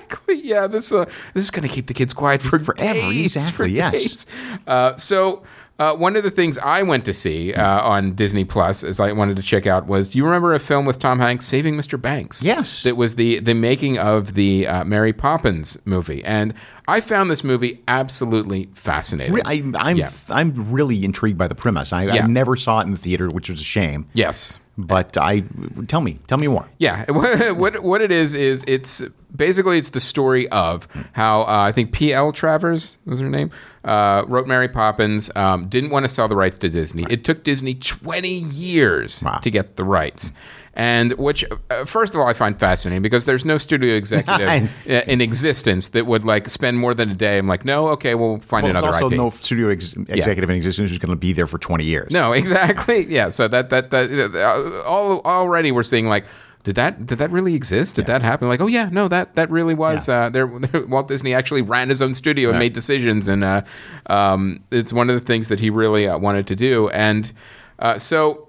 Yeah, this uh, this is going to keep the kids quiet for Forever, days, exactly, for yes. days. Uh, so. Uh, one of the things I went to see uh, on Disney Plus, as I wanted to check out, was do you remember a film with Tom Hanks, Saving Mr. Banks? Yes. that was the the making of the uh, Mary Poppins movie, and I found this movie absolutely fascinating. I, I'm Yeah. I'm really intrigued by the premise. I, Yeah. I never saw it in the theater, which was a shame. yes, But I tell me, tell me more. Yeah, what what what it is is it's basically it's the story of how uh, I think P. L. Travers was her name uh, wrote Mary Poppins. Um, didn't want to sell the rights to Disney. It took Disney twenty years Wow. to get the rights. And which, uh, first of all, I find fascinating because there's no studio executive uh, in existence that would like spend more than a day. I'm like, no, okay, we'll find Well, there's another also IP. no studio ex- executive in existence who's going to be there for 20 years. No, exactly. Yeah. So that that that uh, all already we're seeing like. Did that did that really exist? Did that happen? Like, oh yeah, no, that that really was. Uh, there, Walt Disney actually ran his own studio and made decisions, and uh, um, it's one of the things that he really uh, wanted to do. And uh, so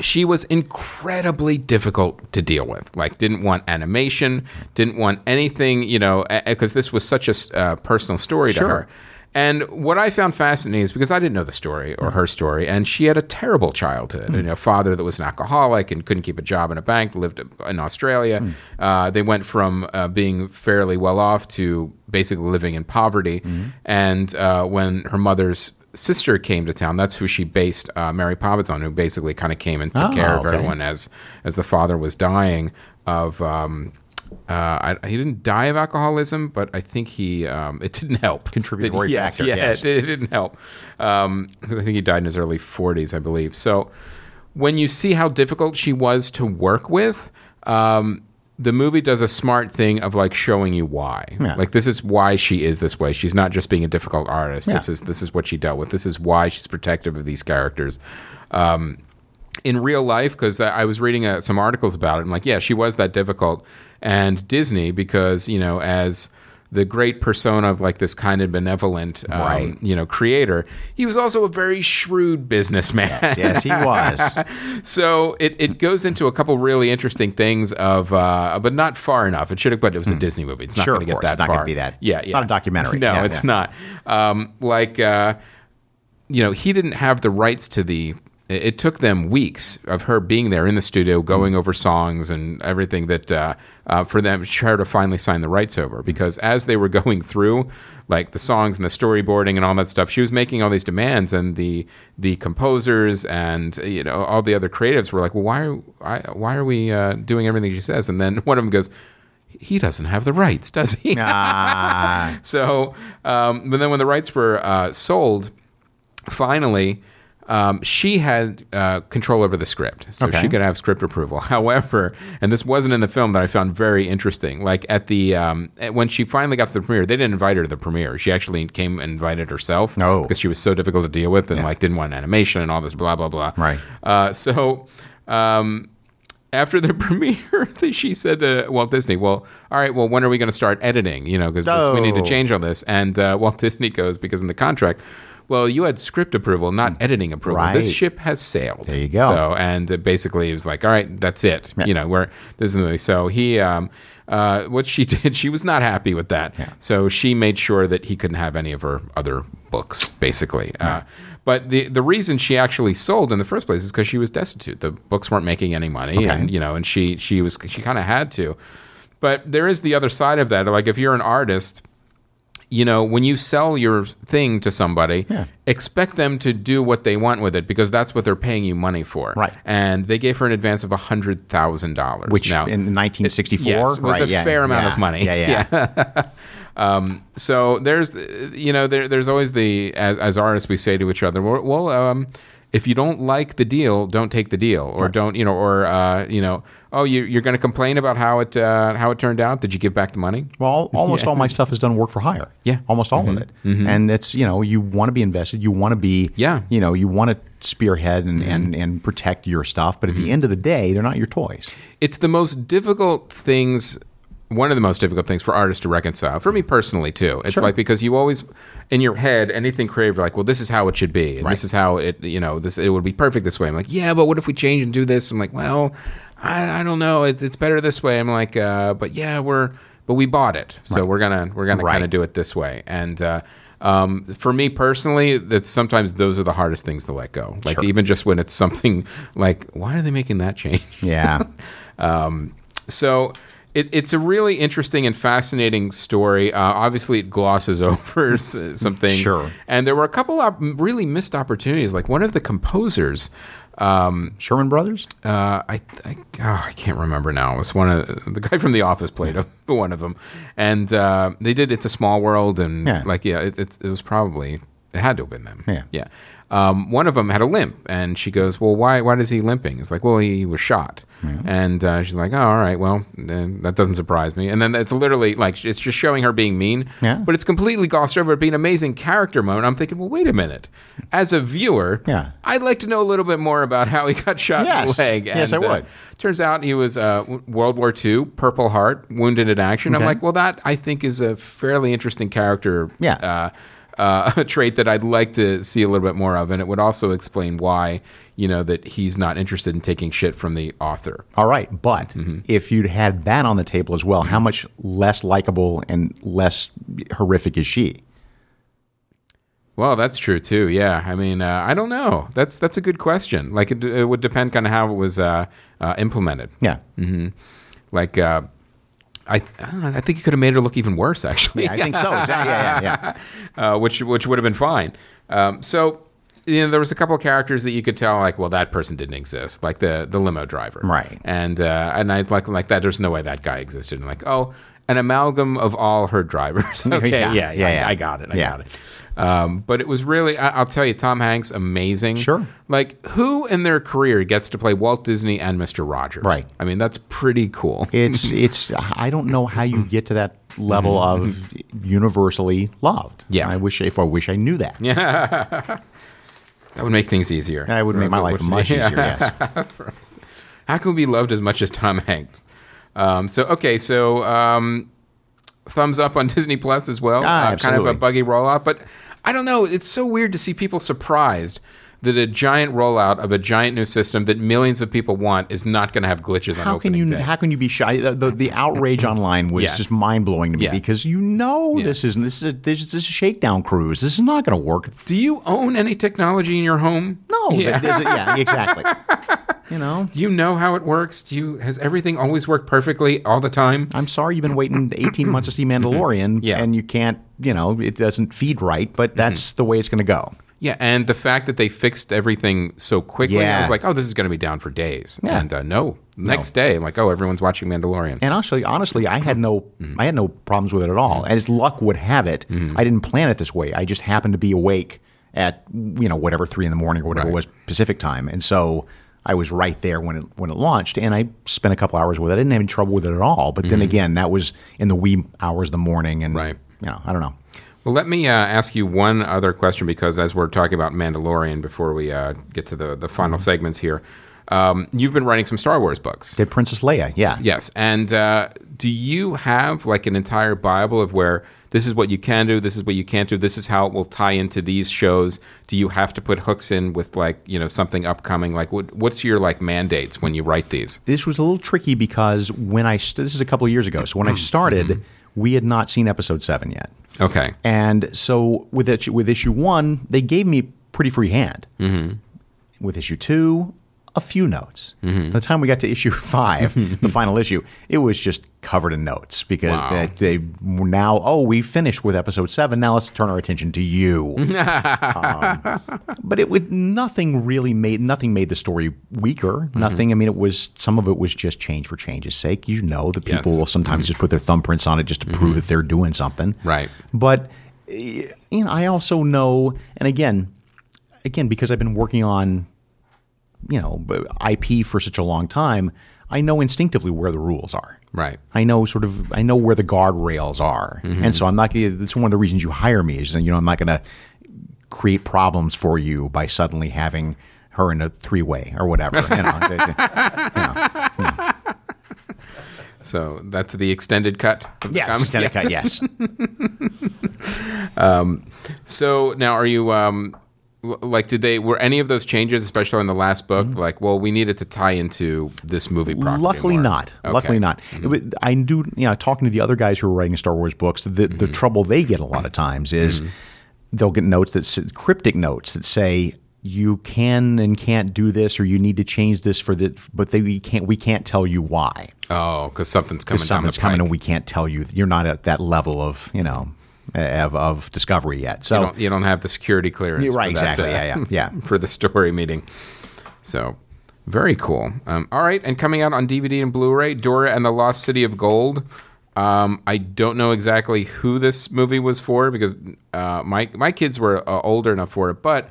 she was incredibly difficult to deal with. Like, didn't want animation, didn't want anything, you know, because this was such a uh, personal story to Sure. her. And what I found fascinating is because I didn't know the story or her story, and she had a terrible childhood. You know, a father that was an alcoholic and couldn't keep a job in a bank, lived in Australia. Uh, they went from uh, being fairly well off to basically living in poverty. And uh, when her mother's sister came to town, that's who she based uh, Mary Poppins on, who basically kind of came and took Oh, care of okay. everyone as as the father was dying of. Um, uh, I, he didn't die of alcoholism, but I think he um, it didn't help. Contributory yes, factor, Yeah, yes. it, it didn't help. Um, I think he died in his early 40s, I believe. So when you see how difficult she was to work with, um, the movie does a smart thing of like showing you why. Yeah. Like this is why she is this way. She's not just being a difficult artist. This is this is what she dealt with. This is why she's protective of these characters. Um, in real life, because I was reading uh, some articles about it, I'm like, yeah, she was that difficult. And Disney, because you know, as the great persona of like this kind of benevolent, um, Right. you know, creator, he was also a very shrewd businessman. Yes, he was. so it, it goes into a couple really interesting things of, uh, but not far enough. It should have, but it was a Disney movie. It's not. Sure, going to get that It's not gonna be that- Yeah, yeah. not a documentary. No, Yeah, it's yeah. not. Um, like, uh, you know, he didn't have the rights to the. It it took them weeks of her being there in the studio, going over songs and everything that uh, uh, for them her to finally sign the rights over. Because as they were going through, like the songs and the storyboarding and all that stuff, she was making all these demands, and the the composers and you know all the other creatives were like, "Well, why are why, why are we uh, doing everything she says?" And then one of them goes. He doesn't have the rights, does he? Ah. So, um, but then when the rights were uh, sold, finally, um, she had uh, control over the script, so Okay. she could have script approval. However, and this wasn't in the film that I found very interesting. Like at the um, when she finally got to the premiere, they didn't invite her to the premiere. She actually came and invited herself Oh. because she was so difficult to deal with and like didn't want animation and all this blah blah blah. Right. Uh, so. Um, after the premiere, she said to Walt Disney, "Well, all right. Well, when are we going to start editing? You know, because we need to Oh. change all this." And uh, Walt Disney goes, "Because in the contract, well, you had script approval, not editing approval. This ship has sailed. There you go. So, and uh, basically, he was like, "All right, that's it. You know, we're this is the movie." So he, um, uh, what she did, she was not happy with that. So she made sure that he couldn't have any of her other books, basically. Uh, but the the reason she actually sold in the first place is because she was destitute. The books weren't making any money, Okay. and you know, and she she was she kind of had to. But there is the other side of that. Like if you're an artist, you know, when you sell your thing to somebody, expect them to do what they want with it because that's what they're paying you money for. Right. And they gave her an advance of hundred thousand dollars, Which now, in 1964 yes, was right, a yeah, fair amount yeah, of money. Yeah, yeah. um, so there's, you know, there, there's always the as, as artists we say to each other, well, well um, if you don't like the deal, don't take the deal, or don't, you know, or uh, you know, oh, you, you're going to complain about how it uh, how it turned out. Did you give back the money? Well, almost Yeah. all my stuff is done work for hire. Yeah. almost all Mhm. of it. Mhm. And it's you know you want to be invested, you want to be Yeah. you know you want to spearhead and, Mm-hmm. and and protect your stuff, but at the end of the day, they're not your toys. it's the most difficult things one of the most difficult things for artists to reconcile. For me personally, too. It's Sure. like because you always in your head anything creative, you're like, well, this is how it should be, and Right. this is how it, you know, this it would be perfect this way. I'm like, yeah, but what if we change and do this? I'm like, well, I, I don't know. It's it's better this way. I'm like, uh, but yeah, we're but we bought it, so we're gonna we're gonna Right. kind of do it this way. And uh, um, for me personally, that's sometimes those are the hardest things to let go. Like Sure. even just when it's something like, why are they making that change? Yeah. Um, so it, it's a really interesting and fascinating story. Uh, obviously, it glosses over some things. Sure. And there were a couple of really missed opportunities. Like one of the composers, um, Sherman Brothers. uh, I, I, oh, I can't remember now. It was one of the guy from The Office played a, one of them, and uh, they did "It's a Small World" and Yeah. like yeah, it, it's, it was probably it had to have been them. Yeah. yeah. Um, one of them had a limp, and she goes, "Well, why? Why is he limping?" It's like, "Well, he was shot." And uh, she's like, "Oh, all right. Well, that doesn't surprise me." And then it's literally like it's just showing her being mean, Yeah. but it's completely glossed over. It being an amazing character moment. I'm thinking, well, wait a minute. As a viewer, Yeah. I'd like to know a little bit more about how he got shot in the leg. Yes, And, I uh, would. turns out he was uh, World War II, Purple Heart, wounded in action. I'm like, well, that I think is a fairly interesting character. Yeah. Uh, a trait that I'd like to see a little bit more of, and it would also explain why you know that he's not interested in taking shit from the author. All right, but Mm-hmm. if you'd had that on the table as well, how much less likable and less horrific is she? Well, that's true too. Yeah, I mean, uh, I don't know. That's that's a good question. Like, it, it would depend kind of how it was uh, uh, implemented. Yeah. hmm Like, uh, I I, I think you could have made her look even worse. Actually, Yeah, I think so. Exactly. Yeah, yeah, yeah. uh, which which would have been fine. Um, so. You know, there was a couple of characters that you could tell, like, well, that person didn't exist, like the the limo driver, Right. And uh, and I like like that. There's no way that guy existed. And like, oh, an amalgam of all her drivers. okay, yeah, Yeah, yeah, I, yeah. I got it. I got it. Um, but it was really, I, I'll tell you, Tom Hanks, amazing. Sure. Like, who in their career gets to play Walt Disney and Mr. Rogers? Right. I mean, that's pretty cool. It's it's. I don't know how you get to that level of universally loved. Mm-hmm. Yeah. I wish if I wish I knew that. Yeah. that would make things easier. That would make my life much easier. Yes. How can we be loved as much as Tom Hanks? Um, so, okay, so um, thumbs up on Disney Plus as well. Ah, Uh, kind of a buggy rollout, but I don't know. It's so weird to see people surprised that a giant rollout of a giant new system that millions of people want is not going to have glitches on How can opening you day. how can you be shy? The, the, the outrage online was Yeah. just mind blowing to me Yeah. because you know Yeah. this isn't this is a this is a shakedown cruise. This is not going to work. Do you own any technology in your home? No, Yeah. yeah, exactly. You know, Do you know how it works? Do you has everything always worked perfectly all the time? I'm sorry you've been waiting 18 months to see Mandalorian, Mm-hmm. Yeah. and you can't. You know, it doesn't feed right, but that's the way it's going to go. Yeah, and the fact that they fixed everything so quickly, I was like, oh, this is going to be down for days. Yeah. And uh, no, next day, I'm like, oh, everyone's watching Mandalorian. And actually, honestly, I had no, Mm-hmm. I had no problems with it at all. And as luck would have it, I didn't plan it this way. I just happened to be awake at you know whatever three in the morning or whatever Right. it was Pacific time, and so I was right there when it when it launched. And I spent a couple hours with it. I didn't have any trouble with it at all. But then again, that was in the wee hours of the morning, and Mm-hmm. Right. you know, I don't know. Well, let me uh, ask you one other question because as we're talking about Mandalorian before we uh, get to the, the final segments here, um, you've been writing some Star Wars books. Did Princess Leia? Yeah. Yes. And uh, do you have like an entire Bible of where this is what you can do, this is what you can't do, this is how it will tie into these shows? Do you have to put hooks in with like, you know, something upcoming? Like, what, what's your like mandates when you write these? This was a little tricky because when I st- this is a couple of years ago. So when I started, we had not seen episode seven yet. Okay. And so with issue, with issue one, they gave me pretty free hand. Mm-hmm. With issue two, a few notes. Mm-hmm. By the time we got to issue five, the final issue, it was just covered in notes because Wow. they, they now oh we finished with episode seven. Now let's turn our attention to you. um, but it would nothing really made nothing made the story weaker. Mm-hmm. Nothing. I mean, it was some of it was just change for change's sake. You know, that people Yes. Mm-hmm. will sometimes just put their thumbprints on it just to prove that they're doing something. Right. But eh, you know, I also know, and again, again because I've been working on you know IP for such a long time, I know instinctively where the rules are. Right. I know sort of I know where the guardrails are, and so I'm not. That's one of the reasons you hire me is you know I'm not going to create problems for you by suddenly having her in a three way or whatever. You know, you know. So that's the extended cut. Of the Yes, comic? extended Yeah. cut, yes. Um, so now, are you um, like? Did they were any of those changes, especially in the last book, mm-hmm. like? Well, we needed to tie into this movie. property Luckily more? not. Okay. Luckily not. Mm-hmm. Wa- I do, you know, talking to the other guys who are writing Star Wars books, the, Mm-hmm. the trouble they get a lot of times is mm-hmm. they'll get notes that cryptic notes that say you can and can't do this or you need to change this for the but they we can't we can't tell you why. Oh, because something's coming. Down something's coming and we can't tell you. You're not at that level of, you know, of, of discovery yet. So you don't, you don't have the security clearance. Right, for that, exactly. uh, Yeah, yeah, yeah. for the story meeting. So, very cool. Um, all right, and coming out on DVD and Blu-ray, Dora and the Lost City of Gold. Um, I don't know exactly who this movie was for because uh, my my kids were uh, older enough for it, but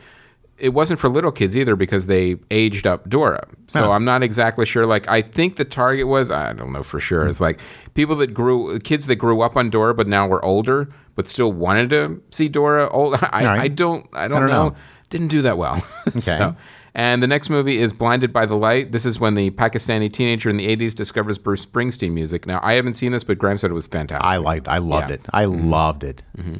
it wasn't for little kids either because they aged up Dora. So Oh. I'm not exactly sure. Like I think the target was I don't know for sure. It's like people that grew kids that grew up on Dora but now were older but still wanted to see Dora. Old. I, right. I don't I don't, I don't know. know. Didn't do that well. Okay. And the next movie is Blinded by the Light. This is when the Pakistani teenager in the 80s discovers Bruce Springsteen music. Now, I haven't seen this, but Graham said it was fantastic. I liked I loved Yeah. it. I mm-hmm. loved it. Mm-hmm.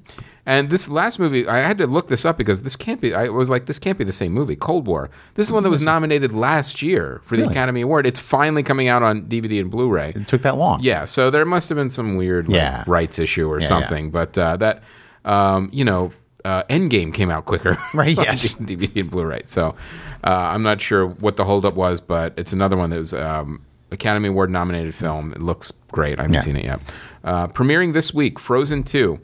And this last movie, I had to look this up because this can't be. I was like, this can't be the same movie. Cold War. This is the one that was nominated last year for the Really? Academy Award. It's finally coming out on DVD and Blu-ray. It took that long. Yeah, so there must have been some weird like, Yeah. rights issue or something. But uh, that, um, you know, uh, Endgame came out quicker. Right, on yes. DVD and Blu-ray. So uh, I'm not sure what the holdup was, but it's another one that was um, Academy Award nominated film. It looks great. I haven't Yeah. seen it yet. Uh, premiering this week, Frozen 2.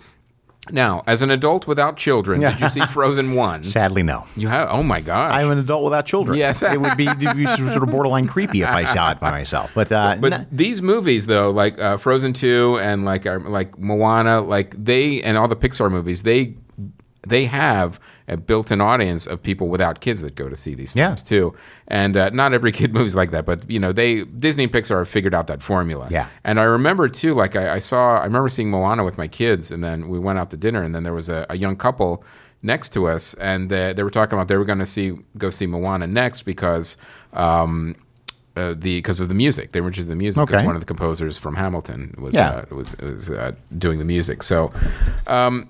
Now, as an adult without children, did you see Frozen 1? Sadly, no. You have? Oh my gosh. I'm an adult without children. Yes. it would be, it'd be sort of borderline creepy if I saw it by myself. But, uh, But no- these movies, though, like uh, Frozen Two and like like Moana, like they and all the Pixar movies, they they have a built-in audience of people without kids that go to see these Yeah. films too. And uh, not every kid movie's like that, but you know, they Disney and Pixar have figured out that formula. Yeah. And I remember too, like I, I saw, I remember seeing Moana with my kids, and then we went out to dinner, and then there was a, a young couple next to us, and they, they were talking about they were going to see go see Moana next because. Um, uh, the because of the music, they were interested in the music because Okay. one of the composers from Hamilton was Yeah. uh, was was uh, doing the music. So, um,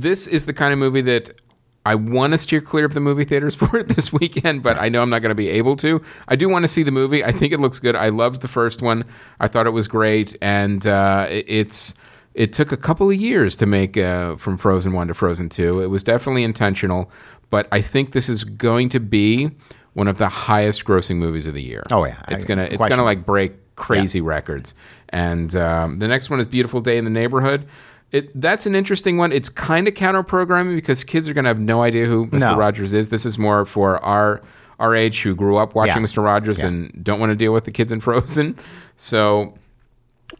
this is the kind of movie that I want to steer clear of the movie theaters for it this weekend, but I know I'm not going to be able to. I do want to see the movie. I think it looks good. I loved the first one. I thought it was great, and uh, it- it's it took a couple of years to make uh, from Frozen one to Frozen two. It was definitely intentional, but I think this is going to be one of the highest grossing movies of the year. Oh, yeah. it's gonna it's gonna like break crazy records. And um, the next one is Beautiful Day in the Neighborhood. It that's an interesting one. It's kind of counter programming because kids are gonna have no idea who Mr. No. Rogers is. This is more for our our age who grew up watching Yeah. Mr. Rogers Yeah. and don't want to deal with the kids in Frozen. So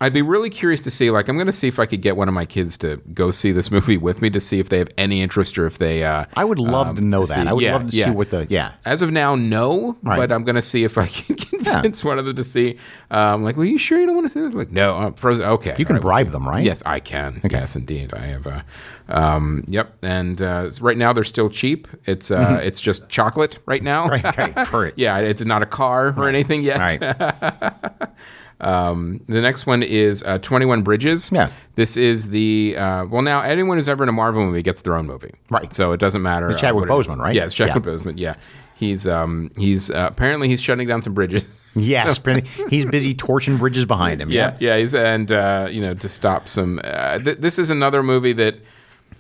I'd be really curious to see. Like, I'm going to see if I could get one of my kids to go see this movie with me to see if they have any interest or if they. Uh, I would love um, to know see- that. I would yeah, love to yeah. see what the yeah. As of now, no. Right. But I'm going to see if I can convince one of them to see. Um, like, well, you sure you don't want to see this? Like, no, I'm frozen. Okay, You can we'll bribe them, right? Yes, I can. Yes, indeed. I have. Uh, um, yep. And uh, right now they're still cheap. It's uh, Mhm. it's just chocolate right now. Right, right, it. yeah, it's not a car or anything yet. Right. Um, the next one is uh, 21 Bridges. Yeah. This is the, uh, well, now anyone who's ever in a Marvel movie gets their own movie. Right. So it doesn't matter. It's Chadwick what it is. Boseman, right? Yeah, it's Chadwick Yeah. Boseman. Yeah. He's, um, he's, uh, apparently he's shutting down some bridges. Yes, he's busy torching bridges behind him. Yeah, yeah, he's and uh, you know to stop some. Uh, th- this is another movie that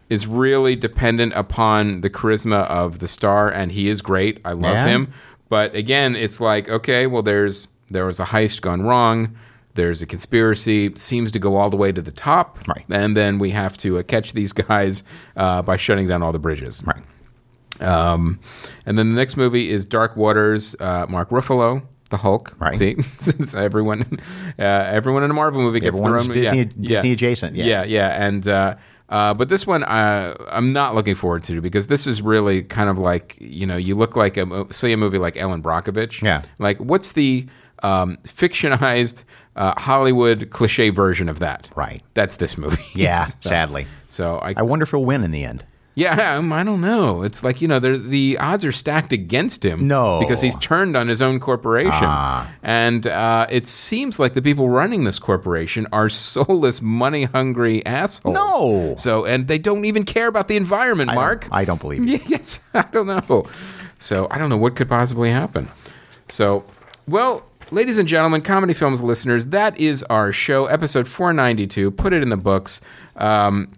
is really dependent upon the charisma of the star, and he is great. I love Yeah. him, but again, it's like okay, well, there's there was a heist gone wrong. There's a conspiracy, seems to go all the way to the top, Right. and then we have to uh, catch these guys uh, by shutting down all the bridges. Right. Um, and then the next movie is Dark Waters. Uh, Mark Ruffalo, the Hulk. Right. See, everyone, uh, everyone in a Marvel movie gets Everyone's their own. Disney- yeah, Disney yeah. adjacent, yes. Yeah, yeah, and. Uh, uh, but this one, uh, I'm not looking forward to because this is really kind of like you know you look like a say a movie like Ellen Brockovich. Yeah. Like what's the um, fictionized uh, Hollywood cliche version of that? Right. That's this movie. Yeah, So- sadly. So I, I wonder if he'll win in the end. Yeah, um, I don't know. It's like you know, there- the odds are stacked against him. No. because he's turned on his own corporation, Ah. and uh, it seems like the people running this corporation are soulless, money-hungry assholes. No. so and they don't even care about the environment. I Mark, I don't believe you. yes, I don't know. So I don't know what could possibly happen. So, well, ladies and gentlemen, comedy films listeners, that is our show, episode 492. Put it in the books. Um,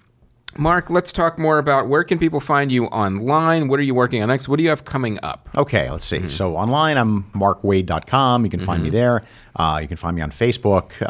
Mark, let's talk more about where can people find you online? What are you working on next? What do you have coming up? Okay, let's see. So online, I'm markwaid.com. You can find me there. Uh, you can find me on Facebook. Uh,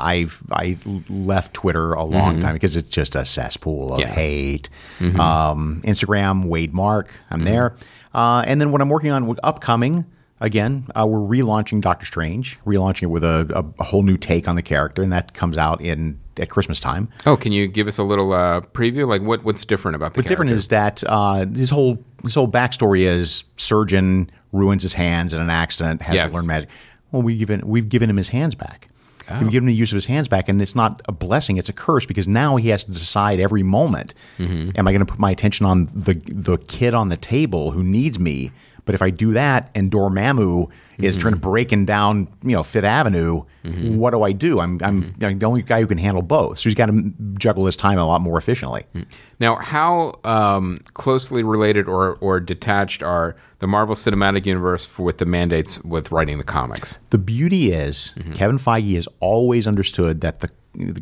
I've I left Twitter a long time because it's just a cesspool of Yeah. hate. Um, Instagram, Wade Mark. I'm there. Uh, and then what I'm working on upcoming. Again, uh, we're relaunching Doctor Strange, relaunching it with a, a, whole new take on the character, and that comes out in at Christmas time. Oh, can you give us a little uh, preview? Like, what what's different about the What's different is that uh, his whole his whole backstory is surgeon ruins his hands in an accident, has Yes. to learn magic. Well, we've given we've given him his hands back. Oh. We've given him the use of his hands back, and it's not a blessing; it's a curse because now he has to decide every moment: Mm-hmm. Am I going to put my attention on the the kid on the table who needs me? But if I do that, and Dormammu is trying to Mm-hmm. breaking down, you know, Fifth Avenue, what do I do? I'm I'm Mm-hmm. know, the only guy who can handle both, so he's got to juggle his time a lot more efficiently. Now, how um, closely related or, or detached are the Marvel Cinematic Universe for, with the mandates with writing the comics? The beauty is Mm-hmm. Kevin Feige has always understood that the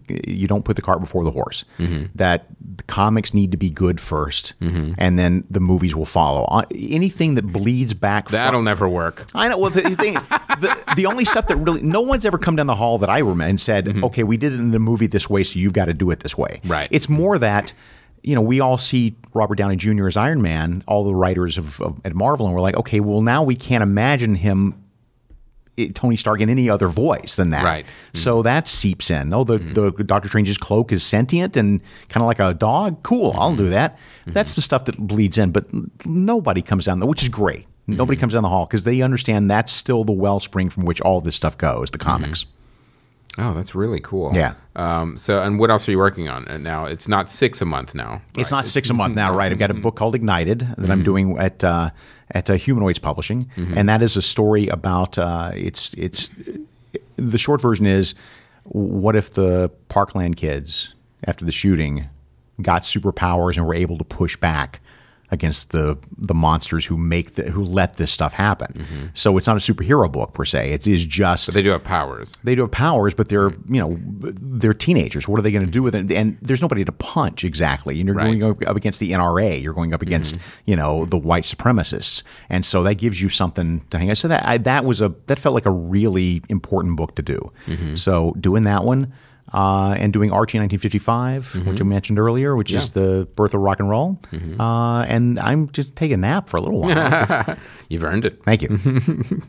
you don't put the cart before the horse. Mm-hmm. That the comics need to be good 1st and then the movies will follow. Uh, Anything that bleeds back. That'll from, never work. I know. Well, the thing, the, the only stuff that really no one's ever come down the hall that I remember and said, "Okay, we did it in the movie this way, so you've got to do it this way." Mm-hmm. Right. It's more that. You know, we all see Robert Downey Jr. as Iron Man, all the writers of, of at Marvel, and we're like, okay, well, now we can't imagine him Tony Stark in any other voice than that. Right. Mm-hmm. So that seeps in. Oh, the, the Doctor Strange's cloak is sentient and kind of like a dog. Cool, I'll Mm-hmm. do that. That's the stuff that bleeds in, but nobody comes down, which is great. Nobody Mm-hmm. comes down the hall because they understand that's still the wellspring from which all this stuff goes, the comics. Oh, that's really cool. Yeah. Um, so, and what else are you working on Uh, now? It's not six a month now. It's not six a month now, right? I've got a book called Ignited that I'm doing at uh, at uh, Humanoids Publishing, and that is a story about uh, it's it's the short version is what if the Parkland kids after the shooting got superpowers and were able to push back against the the monsters who make the, who let this stuff happen. Mm-hmm. So it's not a superhero book per se. It is just But they do have powers. they do have powers, but they're mm-hmm. you know they're teenagers. What are they going to do with it? And there's nobody to punch exactly. And You're Right. going up against the NRA. You're going up against mm-hmm. you know the white supremacists, and so that gives you something to hang. on. So that I, that was a that felt like a really important book to do. So doing that one. Uh, and doing Archie 1955, which I mentioned earlier, which is the birth of rock and roll. Uh, and I'm just taking a nap for a little while. You've earned it. Thank you.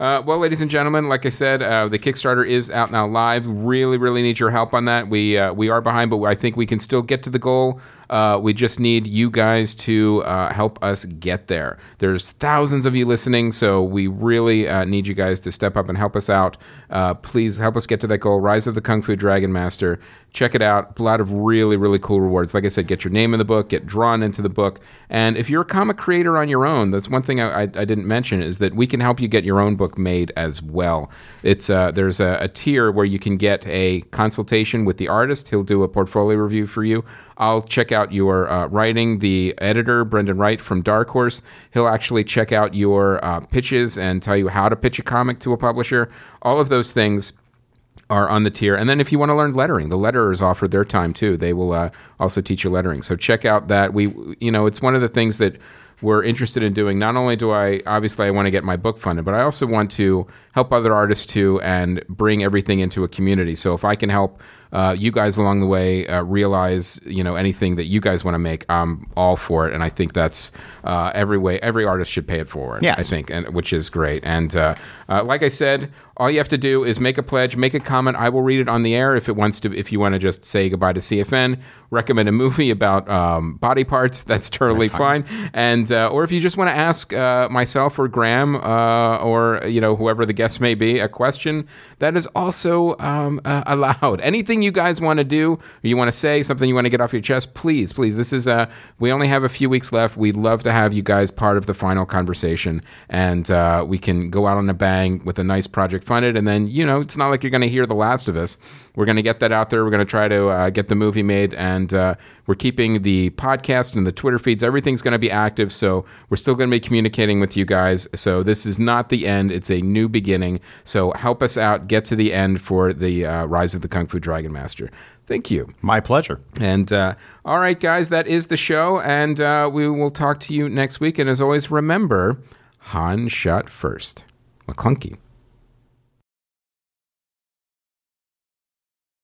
Uh, well, ladies and gentlemen, like I said, uh, the Kickstarter is out now live. Really, really need your help on that. We uh, we are behind, but I think we can still get to the goal. Uh, we just need you guys to uh, help us get there. There's thousands of you listening, so we really uh, need you guys to step up and help us out. Uh, please help us get to that goal. Rise of the Kung Fu Dragon Master. Check it out. A lot of really, really cool rewards. Like I said, get your name in the book, get drawn into the book. And if you're a comic creator on your own, that's one thing I, I, I didn't mention is that we can help you get your own book made as well. It's uh, there's a, a tier where you can get a consultation with the artist. He'll do a portfolio review for you. I'll check out your uh, writing. The editor, Brendan Wright from Dark Horse, he'll actually check out your uh, pitches and tell you how to pitch a comic to a publisher. All of those things are on the tier. And then if you want to learn lettering, the letterers offer their time too. They will uh, also teach you lettering. So check out that. We, you know, it's one of the things that we're interested in doing. Not only do I obviously I want to get my book funded, but I also want to help other artists too and bring everything into a community. So if I can help uh, you guys along the way uh, realize, you know, anything that you guys want to make, I'm all for it. And I think that's uh, every way. Every artist should pay it forward. Yes. I think, and which is great. And uh, uh, like I said, all you have to do is make a pledge, make a comment. I will read it on the air if it wants to. If you want to just say goodbye to CFN, recommend a movie about um, body parts, that's totally fine. And uh, or if you just want to ask uh, myself or Graham uh, or you know whoever the guest may be a question, that is also um, uh, allowed. Anything anything you guys want to do, or you want to say something you want to get off your chest, please, please. This is uh, we only have a few weeks left. We'd love to have you guys part of the final conversation, and uh, we can go out on a bang with a nice project funded. And then you know, it's not like you're going to hear The Last of Us. We're going to get that out there. We're going to try to uh, get the movie made, and uh, we're keeping the podcast and the Twitter feeds. Everything's going to be active, so we're still going to be communicating with you guys. So this is not the end; it's a new beginning. So help us out, get to the end for the uh, Rise of the Kung Fu Dragon Master. Thank you. My pleasure. And uh, all right, guys, that is the show, and uh, we will talk to you next week. And as always, remember, Han shot first. Maclunkey.